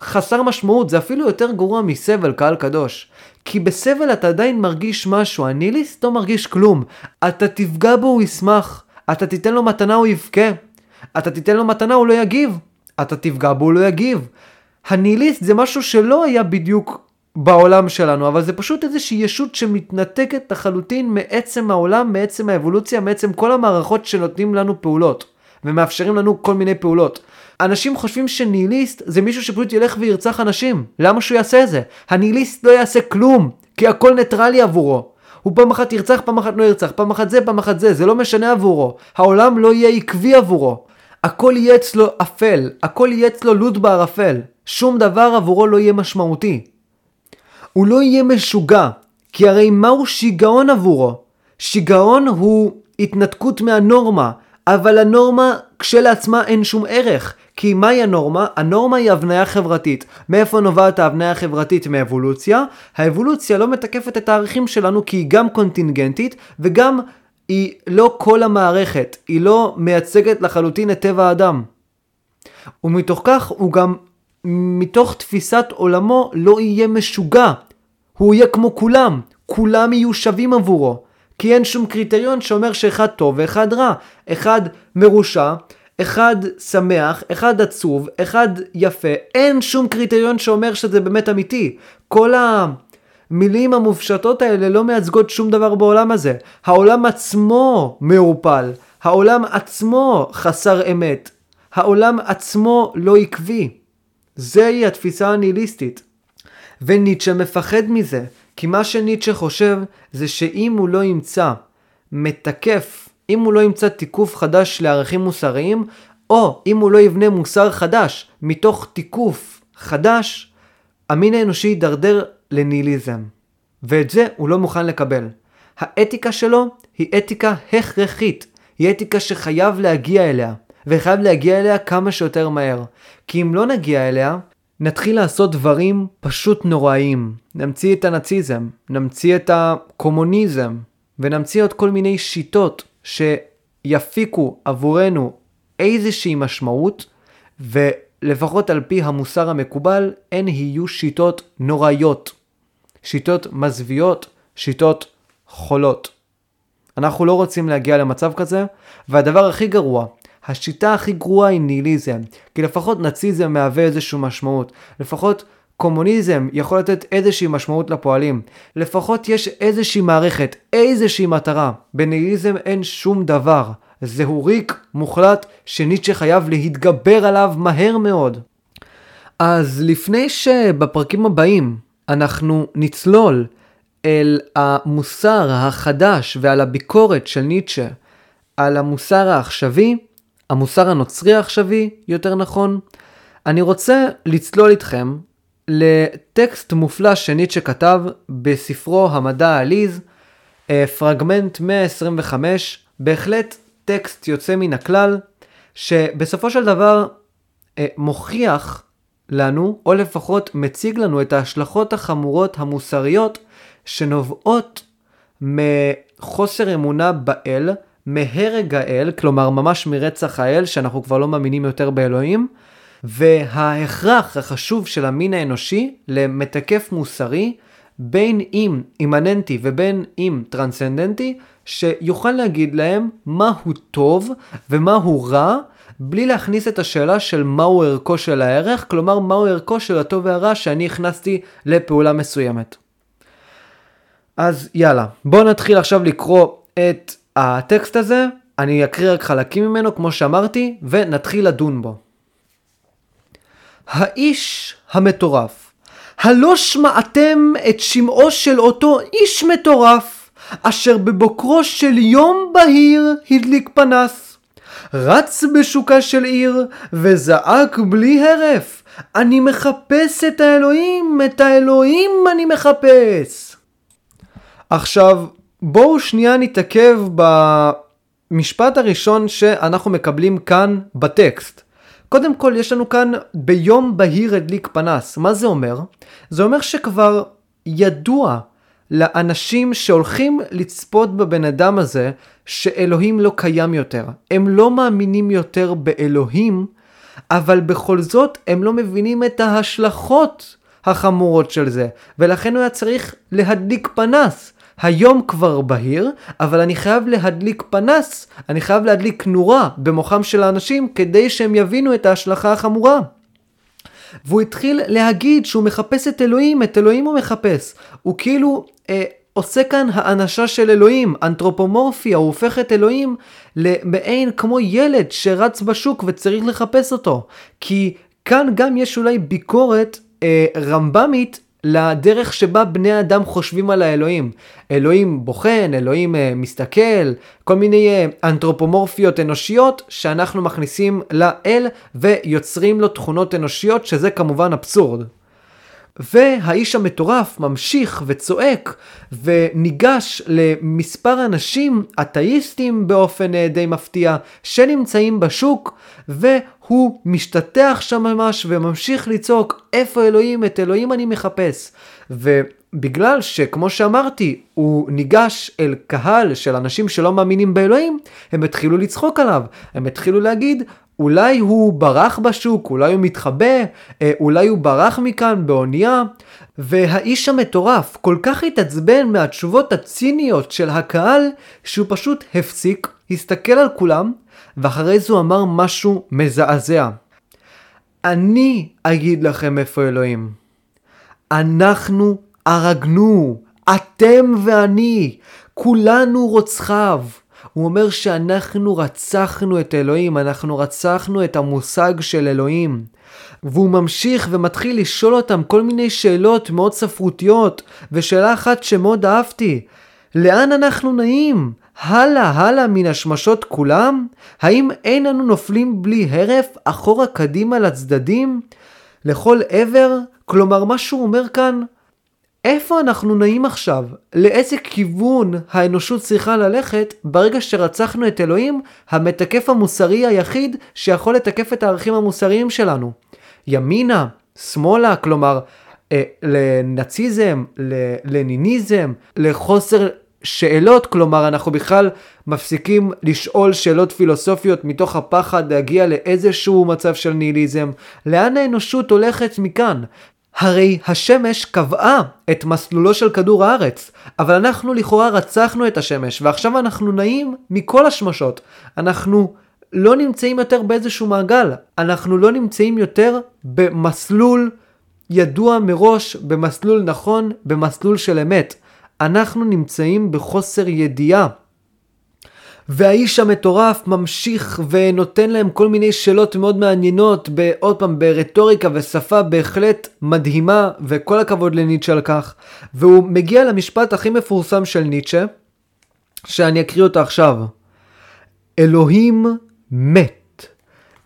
חסר משמעות, זה אפילו יותר גרוע מסבל, קהל קדוש. כי בסבל אתה עדיין מרגיש משהו, הניליסט לא מרגיש כלום. אתה תפגע בו, הוא ישמח. אתה תיתן לו מתנה, הוא יבכה. אתה תיתן לו מתנה, הוא לא יגיב. אתה תפגע בו, הוא לא יגיב. הניליסט זה משהו שלא היה בדיוק בעולם שלנו, אבל זה פשוט איזושהי ישות שמתנתקת לחלוטין מעצם העולם, מעצם האבולוציה, מעצם כל המערכות שנותנים לנו פעולות, ומאפשרים לנו כל מיני פעולות. אנשים חושבים שניהיליסט זה מישהו שפשוט ילך וירצח אנשים. למה שהוא יעשה את זה? הניהיליסט לא יעשה כלום, כי הכל ניטרלי עבורו. הוא פעם אחת ירצח, פעם אחת לא ירצח, פעם אחת זה, פעם אחת זה, זה לא משנה עבורו. העולם לא יהיה עקבי עבורו. הכל יהיה אצלו אפל, הכל יהיה אצלו לוט בערפל. שום דבר עבורו לא יהיה משמעותי. הוא לא יהיה משוגע, כי הרי מהו שיגעון עבורו? שיגעון הוא התנתקות מהנורמה, אבל הנורמה כשלעצמה אין שום ערך. כי מהי הנורמה? הנורמה היא הבניה חברתית. מאיפה נובעת ההבניה החברתית? מאבולוציה. האבולוציה לא מתקפת את הערכים שלנו כי היא גם קונטינגנטית וגם היא לא כל המערכת. היא לא מייצגת לחלוטין את טבע האדם. ומתוך כך הוא גם מתוך תפיסת עולמו לא יהיה משוגע. הוא יהיה כמו כולם. כולם יהיו שווים עבורו. כי אין שום קריטריון שאומר שאחד טוב ואחד רע. אחד מרושע, אחד שמח, אחד עצוב, אחד יפה. אין שום קריטריון שאומר שזה באמת אמיתי. כל המילים המופשטות האלה לא מייצגות שום דבר בעולם הזה. העולם עצמו מעורפל. העולם עצמו חסר אמת. העולם עצמו לא עקבי. זוהי התפיסה הניהיליסטית. וניטשה מפחד מזה, כי מה שניטשה חושב זה שאם הוא לא ימצא מתקף, אם הוא לא ימצא תיקוף חדש לערכים מוסריים, או אם הוא לא יבנה מוסר חדש מתוך תיקוף חדש, המין האנושי יידרדר לניהיליזם. ואת זה הוא לא מוכן לקבל. האתיקה שלו היא אתיקה הכרחית, היא אתיקה שחייב להגיע אליה. וחייב להגיע אליה כמה שיותר מהר. כי אם לא נגיע אליה, נתחיל לעשות דברים פשוט נוראיים. נמציא את הנאציזם, נמציא את הקומוניזם, ונמציא עוד כל מיני שיטות שיפיקו עבורנו איזושהי משמעות, ולפחות על פי המוסר המקובל, הן יהיו שיטות נוראיות. שיטות מזוויעות, שיטות חולות. אנחנו לא רוצים להגיע למצב כזה, והדבר הכי גרוע, השיטה הכי גרועה היא ניהיליזם, כי לפחות נאציזם מהווה איזושהי משמעות, לפחות קומוניזם יכול לתת איזושהי משמעות לפועלים, לפחות יש איזושהי מערכת, איזושהי מטרה. בניהיליזם אין שום דבר, זהו ריק מוחלט שניטשה חייב להתגבר עליו מהר מאוד. אז לפני שבפרקים הבאים אנחנו נצלול אל המוסר החדש ועל הביקורת של ניטשה על המוסר העכשווי, המוסר הנוצרי העכשווי, יותר נכון. אני רוצה לצלול איתכם לטקסט מופלא שניטשה כתב בספרו המדע העליז, אה, פרגמנט 125, בהחלט טקסט יוצא מן הכלל, שבסופו של דבר אה, מוכיח לנו, או לפחות מציג לנו את ההשלכות החמורות המוסריות שנובעות מחוסר אמונה באל, מהרג האל, כלומר ממש מרצח האל, שאנחנו כבר לא מאמינים יותר באלוהים, וההכרח החשוב של המין האנושי למתקף מוסרי, בין אם אימננטי ובין אם טרנסצנדנטי, שיוכל להגיד להם מהו טוב ומהו רע, בלי להכניס את השאלה של מהו ערכו של הערך, כלומר מהו ערכו של הטוב והרע שאני הכנסתי לפעולה מסוימת. אז יאללה, בואו נתחיל עכשיו לקרוא את הטקסט הזה, אני אקריא רק חלקים ממנו כמו שאמרתי, ונתחיל לדון בו. האיש המטורף, הלא שמעתם את שמעו של אותו איש מטורף, אשר בבוקרו של יום בהיר הדליק פנס. רץ בשוקה של עיר, וזעק בלי הרף, אני מחפש את האלוהים, את האלוהים אני מחפש. עכשיו, בואו שנייה נתעכב במשפט הראשון שאנחנו מקבלים כאן בטקסט. קודם כל, יש לנו כאן ביום בהיר הדליק פנס. מה זה אומר? זה אומר שכבר ידוע לאנשים שהולכים לצפות בבן אדם הזה, שאלוהים לא קיים יותר. הם לא מאמינים יותר באלוהים, אבל בכל זאת הם לא מבינים את ההשלכות החמורות של זה, ולכן הוא היה צריך להדליק פנס. היום כבר בהיר, אבל אני חייב להדליק פנס, אני חייב להדליק נורה במוחם של האנשים כדי שהם יבינו את ההשלכה החמורה. והוא התחיל להגיד שהוא מחפש את אלוהים, את אלוהים הוא מחפש. הוא כאילו אה, עושה כאן האנשה של אלוהים, אנתרופומורפיה, הוא הופך את אלוהים למעין כמו ילד שרץ בשוק וצריך לחפש אותו. כי כאן גם יש אולי ביקורת אה, רמב"מית לדרך שבה בני אדם חושבים על האלוהים. אלוהים בוחן, אלוהים uh, מסתכל, כל מיני uh, אנתרופומורפיות אנושיות שאנחנו מכניסים לאל ויוצרים לו תכונות אנושיות, שזה כמובן אבסורד. והאיש המטורף ממשיך וצועק וניגש למספר אנשים אתאיסטים באופן אה, די מפתיע שנמצאים בשוק והוא משתטח שם ממש וממשיך לצעוק איפה אלוהים? את אלוהים אני מחפש. ובגלל שכמו שאמרתי הוא ניגש אל קהל של אנשים שלא מאמינים באלוהים הם התחילו לצחוק עליו. הם התחילו להגיד אולי הוא ברח בשוק, אולי הוא מתחבא, אה, אולי הוא ברח מכאן באונייה. והאיש המטורף כל כך התעצבן מהתשובות הציניות של הקהל, שהוא פשוט הפסיק, הסתכל על כולם, ואחרי זה הוא אמר משהו מזעזע. אני אגיד לכם איפה אלוהים. אנחנו הרגנו, אתם ואני, כולנו רוצחיו. הוא אומר שאנחנו רצחנו את אלוהים, אנחנו רצחנו את המושג של אלוהים. והוא ממשיך ומתחיל לשאול אותם כל מיני שאלות מאוד ספרותיות, ושאלה אחת שמאוד אהבתי, לאן אנחנו נעים? הלאה הלאה מן השמשות כולם? האם אין אנו נופלים בלי הרף אחורה קדימה לצדדים? לכל עבר? כלומר מה שהוא אומר כאן איפה אנחנו נעים עכשיו? לאיזה כיוון האנושות צריכה ללכת ברגע שרצחנו את אלוהים, המתקף המוסרי היחיד שיכול לתקף את הערכים המוסריים שלנו? ימינה, שמאלה, כלומר, אה, לנאציזם, ללניניזם, לחוסר שאלות, כלומר אנחנו בכלל מפסיקים לשאול שאלות פילוסופיות מתוך הפחד להגיע לאיזשהו מצב של ניהיליזם. לאן האנושות הולכת מכאן? הרי השמש קבעה את מסלולו של כדור הארץ, אבל אנחנו לכאורה רצחנו את השמש, ועכשיו אנחנו נעים מכל השמשות. אנחנו לא נמצאים יותר באיזשהו מעגל, אנחנו לא נמצאים יותר במסלול ידוע מראש, במסלול נכון, במסלול של אמת. אנחנו נמצאים בחוסר ידיעה. והאיש המטורף ממשיך ונותן להם כל מיני שאלות מאוד מעניינות, עוד פעם ברטוריקה ושפה בהחלט מדהימה, וכל הכבוד לניטשה על כך. והוא מגיע למשפט הכי מפורסם של ניטשה, שאני אקריא אותו עכשיו. אלוהים מת.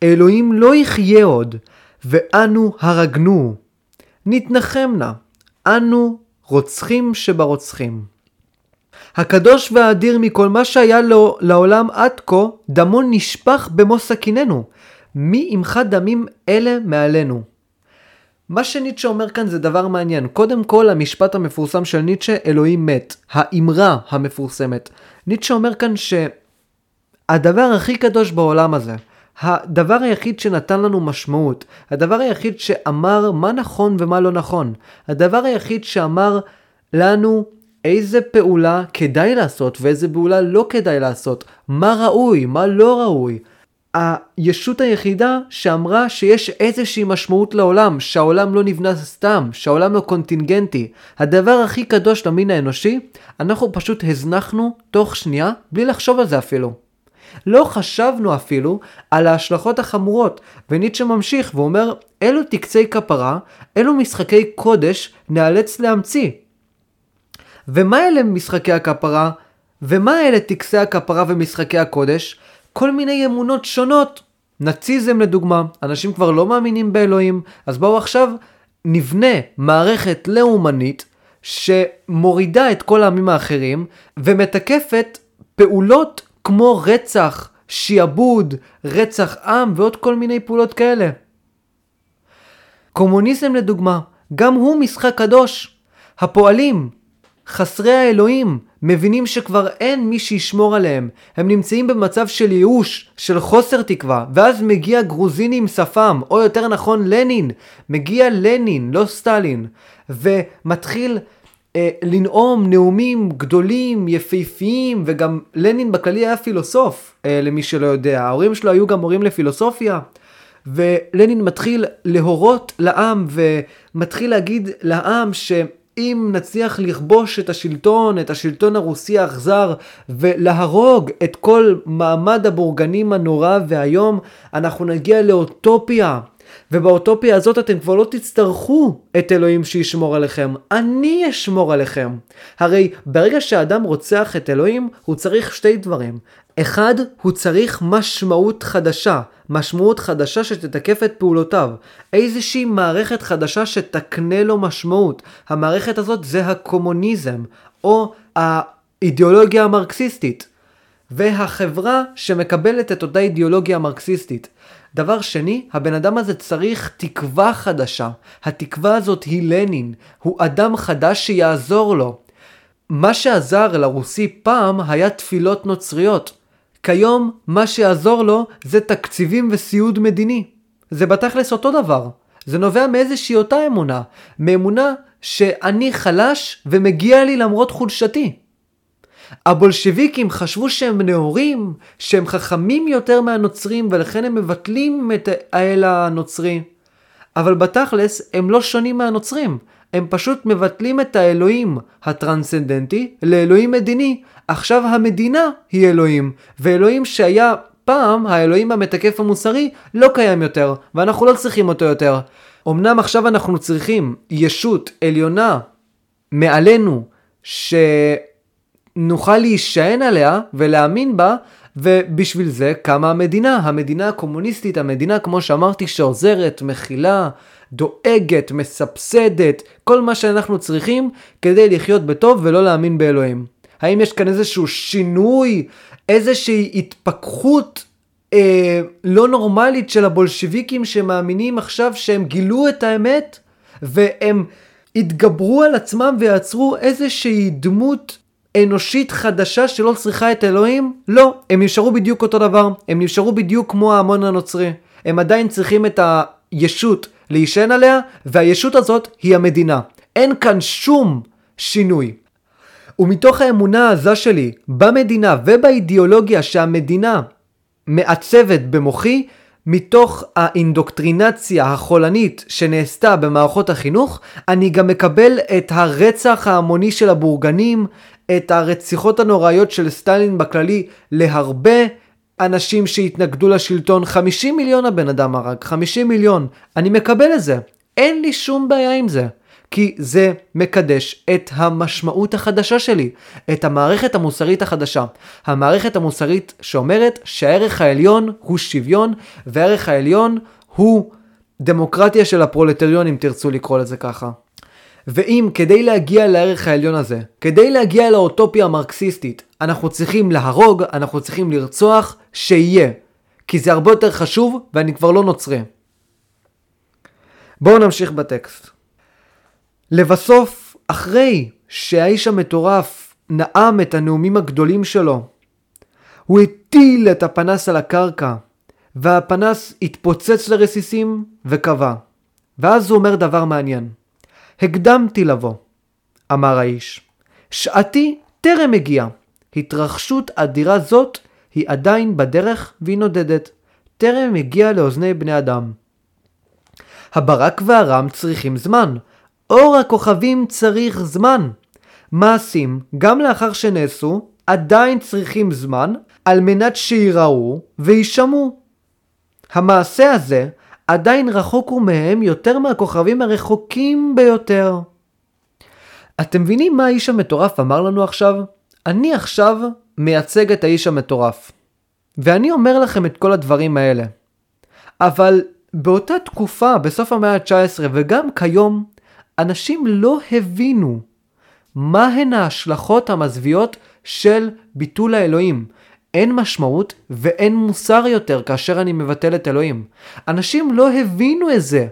אלוהים לא יחיה עוד, ואנו הרגנו. נתנחם נא, אנו רוצחים שברוצחים. הקדוש והאדיר מכל מה שהיה לו לעולם עד כה, דמו נשפך במו סכיננו. מי ימחה דמים אלה מעלינו? מה שניטשה אומר כאן זה דבר מעניין. קודם כל, המשפט המפורסם של ניטשה, אלוהים מת. האמרה המפורסמת. ניטשה אומר כאן שהדבר הכי קדוש בעולם הזה, הדבר היחיד שנתן לנו משמעות, הדבר היחיד שאמר מה נכון ומה לא נכון, הדבר היחיד שאמר לנו איזה פעולה כדאי לעשות ואיזה פעולה לא כדאי לעשות, מה ראוי, מה לא ראוי. הישות היחידה שאמרה שיש איזושהי משמעות לעולם, שהעולם לא נבנה סתם, שהעולם לא קונטינגנטי. הדבר הכי קדוש למין האנושי, אנחנו פשוט הזנחנו תוך שנייה, בלי לחשוב על זה אפילו. לא חשבנו אפילו על ההשלכות החמורות, וניטשה ממשיך ואומר, אלו טקסי כפרה, אלו משחקי קודש, נאלץ להמציא. ומה אלה משחקי הכפרה? ומה אלה טקסי הכפרה ומשחקי הקודש? כל מיני אמונות שונות. נאציזם לדוגמה, אנשים כבר לא מאמינים באלוהים, אז בואו עכשיו נבנה מערכת לאומנית שמורידה את כל העמים האחרים ומתקפת פעולות כמו רצח, שיעבוד, רצח עם ועוד כל מיני פעולות כאלה. קומוניזם לדוגמה, גם הוא משחק קדוש. הפועלים, חסרי האלוהים, מבינים שכבר אין מי שישמור עליהם. הם נמצאים במצב של ייאוש, של חוסר תקווה, ואז מגיע גרוזיני עם שפם, או יותר נכון לנין. מגיע לנין, לא סטלין, ומתחיל אה, לנאום נאומים גדולים, יפהפיים, וגם לנין בכללי היה פילוסוף, אה, למי שלא יודע. ההורים שלו היו גם מורים לפילוסופיה. ולנין מתחיל להורות לעם ומתחיל להגיד לעם ש... אם נצליח לכבוש את השלטון, את השלטון הרוסי האכזר, ולהרוג את כל מעמד הבורגנים הנורא והיום, אנחנו נגיע לאוטופיה. ובאוטופיה הזאת אתם כבר לא תצטרכו את אלוהים שישמור עליכם, אני אשמור עליכם. הרי ברגע שאדם רוצח את אלוהים, הוא צריך שתי דברים. אחד, הוא צריך משמעות חדשה, משמעות חדשה שתתקף את פעולותיו. איזושהי מערכת חדשה שתקנה לו משמעות. המערכת הזאת זה הקומוניזם, או האידיאולוגיה המרקסיסטית. והחברה שמקבלת את אותה אידיאולוגיה מרקסיסטית. דבר שני, הבן אדם הזה צריך תקווה חדשה. התקווה הזאת היא לנין, הוא אדם חדש שיעזור לו. מה שעזר לרוסי פעם היה תפילות נוצריות. כיום, מה שיעזור לו זה תקציבים וסיעוד מדיני. זה בתכלס אותו דבר. זה נובע מאיזושהי אותה אמונה. מאמונה שאני חלש ומגיע לי למרות חולשתי. הבולשביקים חשבו שהם נאורים, שהם חכמים יותר מהנוצרים ולכן הם מבטלים את האל הנוצרי. אבל בתכלס הם לא שונים מהנוצרים, הם פשוט מבטלים את האלוהים הטרנסצנדנטי לאלוהים מדיני. עכשיו המדינה היא אלוהים, ואלוהים שהיה פעם האלוהים המתקף המוסרי לא קיים יותר, ואנחנו לא צריכים אותו יותר. אמנם עכשיו אנחנו צריכים ישות עליונה מעלינו, ש... נוכל להישען עליה ולהאמין בה, ובשביל זה קמה המדינה, המדינה הקומוניסטית, המדינה, כמו שאמרתי, שעוזרת, מכילה, דואגת, מסבסדת, כל מה שאנחנו צריכים כדי לחיות בטוב ולא להאמין באלוהים. האם יש כאן איזשהו שינוי, איזושהי התפכחות אה, לא נורמלית של הבולשביקים שמאמינים עכשיו שהם גילו את האמת והם התגברו על עצמם ויצרו איזושהי דמות אנושית חדשה שלא צריכה את אלוהים? לא, הם נשארו בדיוק אותו דבר, הם נשארו בדיוק כמו ההמון הנוצרי. הם עדיין צריכים את הישות להישען עליה, והישות הזאת היא המדינה. אין כאן שום שינוי. ומתוך האמונה העזה שלי במדינה ובאידיאולוגיה שהמדינה מעצבת במוחי, מתוך האינדוקטרינציה החולנית שנעשתה במערכות החינוך, אני גם מקבל את הרצח ההמוני של הבורגנים, את הרציחות הנוראיות של סטלין בכללי להרבה אנשים שהתנגדו לשלטון. 50 מיליון הבן אדם הרג, 50 מיליון. אני מקבל את זה. אין לי שום בעיה עם זה. כי זה מקדש את המשמעות החדשה שלי, את המערכת המוסרית החדשה. המערכת המוסרית שאומרת שהערך העליון הוא שוויון, והערך העליון הוא דמוקרטיה של הפרולטריון, אם תרצו לקרוא לזה ככה. ואם כדי להגיע לערך העליון הזה, כדי להגיע לאוטופיה המרקסיסטית, אנחנו צריכים להרוג, אנחנו צריכים לרצוח, שיהיה. כי זה הרבה יותר חשוב, ואני כבר לא נוצרי. בואו נמשיך בטקסט. לבסוף, אחרי שהאיש המטורף נאם את הנאומים הגדולים שלו, הוא הטיל את הפנס על הקרקע, והפנס התפוצץ לרסיסים וקבע. ואז הוא אומר דבר מעניין. הקדמתי לבוא, אמר האיש. שעתי טרם הגיעה. התרחשות אדירה זאת היא עדיין בדרך והיא נודדת. טרם הגיעה לאוזני בני אדם. הברק והרם צריכים זמן. אור הכוכבים צריך זמן. מעשים, גם לאחר שנעשו, עדיין צריכים זמן על מנת שיראו ויישמעו. המעשה הזה עדיין רחוק הוא מהם יותר מהכוכבים הרחוקים ביותר. אתם מבינים מה האיש המטורף אמר לנו עכשיו? אני עכשיו מייצג את האיש המטורף. ואני אומר לכם את כל הדברים האלה. אבל באותה תקופה, בסוף המאה ה-19 וגם כיום, אנשים לא הבינו מהן ההשלכות המזוויעות של ביטול האלוהים. אין משמעות ואין מוסר יותר כאשר אני מבטל את אלוהים. אנשים לא הבינו את זה.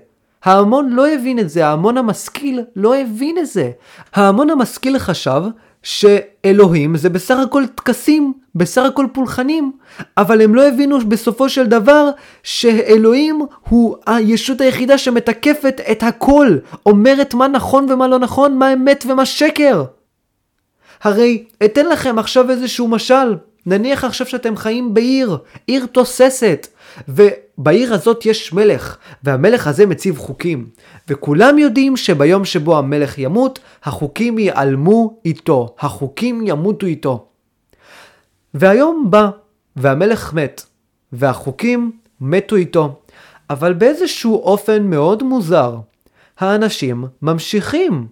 ההמון לא הבין את זה, ההמון המשכיל לא הבין את זה. ההמון המשכיל חשב שאלוהים זה בסך הכל טקסים, בסך הכל פולחנים, אבל הם לא הבינו בסופו של דבר שאלוהים הוא הישות היחידה שמתקפת את הכל, אומרת מה נכון ומה לא נכון, מה אמת ומה שקר. הרי אתן לכם עכשיו איזשהו משל. נניח עכשיו שאתם חיים בעיר, עיר תוססת, ובעיר הזאת יש מלך, והמלך הזה מציב חוקים. וכולם יודעים שביום שבו המלך ימות, החוקים ייעלמו איתו, החוקים ימותו איתו. והיום בא, והמלך מת, והחוקים מתו איתו. אבל באיזשהו אופן מאוד מוזר, האנשים ממשיכים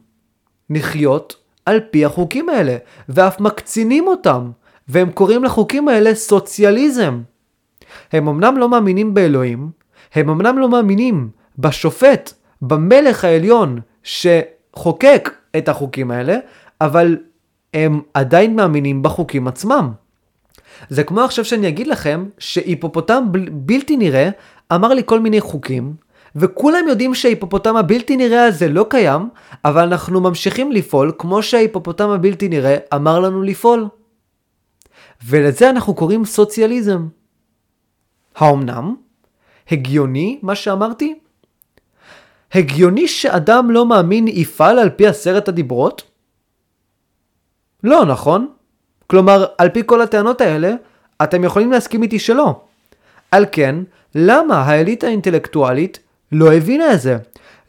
לחיות על פי החוקים האלה, ואף מקצינים אותם. והם קוראים לחוקים האלה סוציאליזם. הם אמנם לא מאמינים באלוהים, הם אמנם לא מאמינים בשופט, במלך העליון שחוקק את החוקים האלה, אבל הם עדיין מאמינים בחוקים עצמם. זה כמו עכשיו שאני אגיד לכם שהיפופוטם בלתי נראה אמר לי כל מיני חוקים, וכולם יודעים שההיפופוטם הבלתי נראה הזה לא קיים, אבל אנחנו ממשיכים לפעול כמו שההיפופוטם הבלתי נראה אמר לנו לפעול. ולזה אנחנו קוראים סוציאליזם. האומנם? הגיוני מה שאמרתי? הגיוני שאדם לא מאמין יפעל על פי עשרת הדיברות? לא, נכון? כלומר, על פי כל הטענות האלה, אתם יכולים להסכים איתי שלא. על כן, למה האליטה האינטלקטואלית לא הבינה את זה?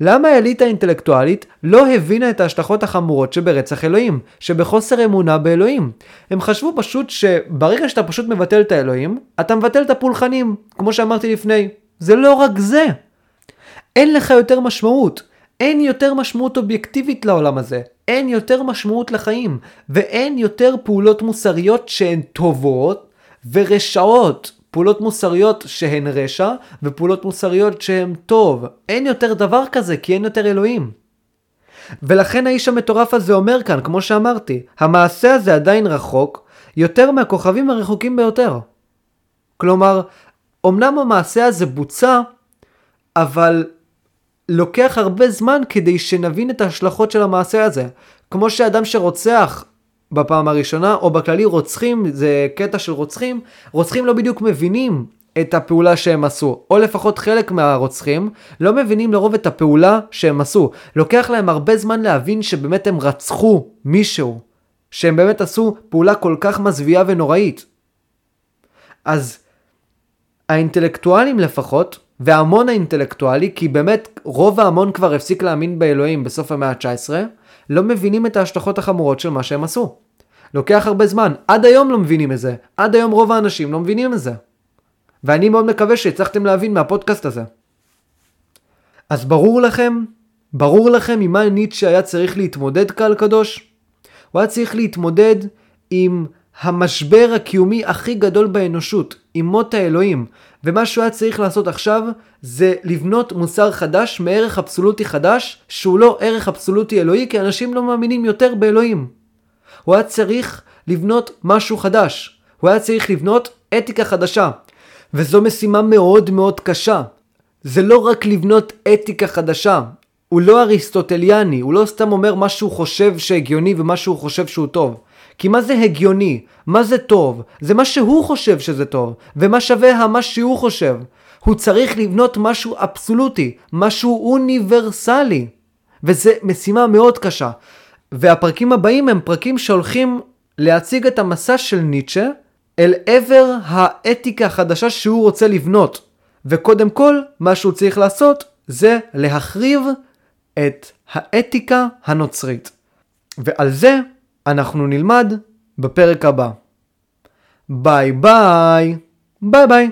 למה האליטה האינטלקטואלית לא הבינה את ההשלכות החמורות שברצח אלוהים, שבחוסר אמונה באלוהים? הם חשבו פשוט שברגע שאתה פשוט מבטל את האלוהים, אתה מבטל את הפולחנים, כמו שאמרתי לפני. זה לא רק זה. אין לך יותר משמעות. אין יותר משמעות אובייקטיבית לעולם הזה. אין יותר משמעות לחיים. ואין יותר פעולות מוסריות שהן טובות ורשעות. פעולות מוסריות שהן רשע, ופעולות מוסריות שהן טוב. אין יותר דבר כזה, כי אין יותר אלוהים. ולכן האיש המטורף הזה אומר כאן, כמו שאמרתי, המעשה הזה עדיין רחוק, יותר מהכוכבים הרחוקים ביותר. כלומר, אמנם המעשה הזה בוצע, אבל לוקח הרבה זמן כדי שנבין את ההשלכות של המעשה הזה. כמו שאדם שרוצח בפעם הראשונה, או בכללי רוצחים, זה קטע של רוצחים, רוצחים לא בדיוק מבינים את הפעולה שהם עשו, או לפחות חלק מהרוצחים לא מבינים לרוב את הפעולה שהם עשו. לוקח להם הרבה זמן להבין שבאמת הם רצחו מישהו, שהם באמת עשו פעולה כל כך מזוויעה ונוראית. אז האינטלקטואלים לפחות, וההמון האינטלקטואלי, כי באמת רוב ההמון כבר הפסיק להאמין באלוהים בסוף המאה ה-19, לא מבינים את ההשלכות החמורות של מה שהם עשו. לוקח הרבה זמן, עד היום לא מבינים את זה, עד היום רוב האנשים לא מבינים את זה. ואני מאוד מקווה שהצלחתם להבין מהפודקאסט הזה. אז ברור לכם ברור לכם עם מה ניטשה היה צריך להתמודד קהל קדוש? הוא היה צריך להתמודד עם המשבר הקיומי הכי גדול באנושות, עם מות האלוהים. ומה שהוא היה צריך לעשות עכשיו זה לבנות מוסר חדש מערך אבסולוטי חדש שהוא לא ערך אבסולוטי אלוהי כי אנשים לא מאמינים יותר באלוהים. הוא היה צריך לבנות משהו חדש. הוא היה צריך לבנות אתיקה חדשה. וזו משימה מאוד מאוד קשה. זה לא רק לבנות אתיקה חדשה. הוא לא אריסטוטליאני, הוא לא סתם אומר מה שהוא חושב שהגיוני ומה שהוא חושב שהוא טוב. כי מה זה הגיוני? מה זה טוב? זה מה שהוא חושב שזה טוב, ומה שווה המה שהוא חושב. הוא צריך לבנות משהו אבסולוטי, משהו אוניברסלי. וזו משימה מאוד קשה. והפרקים הבאים הם פרקים שהולכים להציג את המסע של ניטשה אל עבר האתיקה החדשה שהוא רוצה לבנות. וקודם כל, מה שהוא צריך לעשות זה להחריב את האתיקה הנוצרית. ועל זה אנחנו נלמד בפרק הבא. ביי ביי. ביי ביי.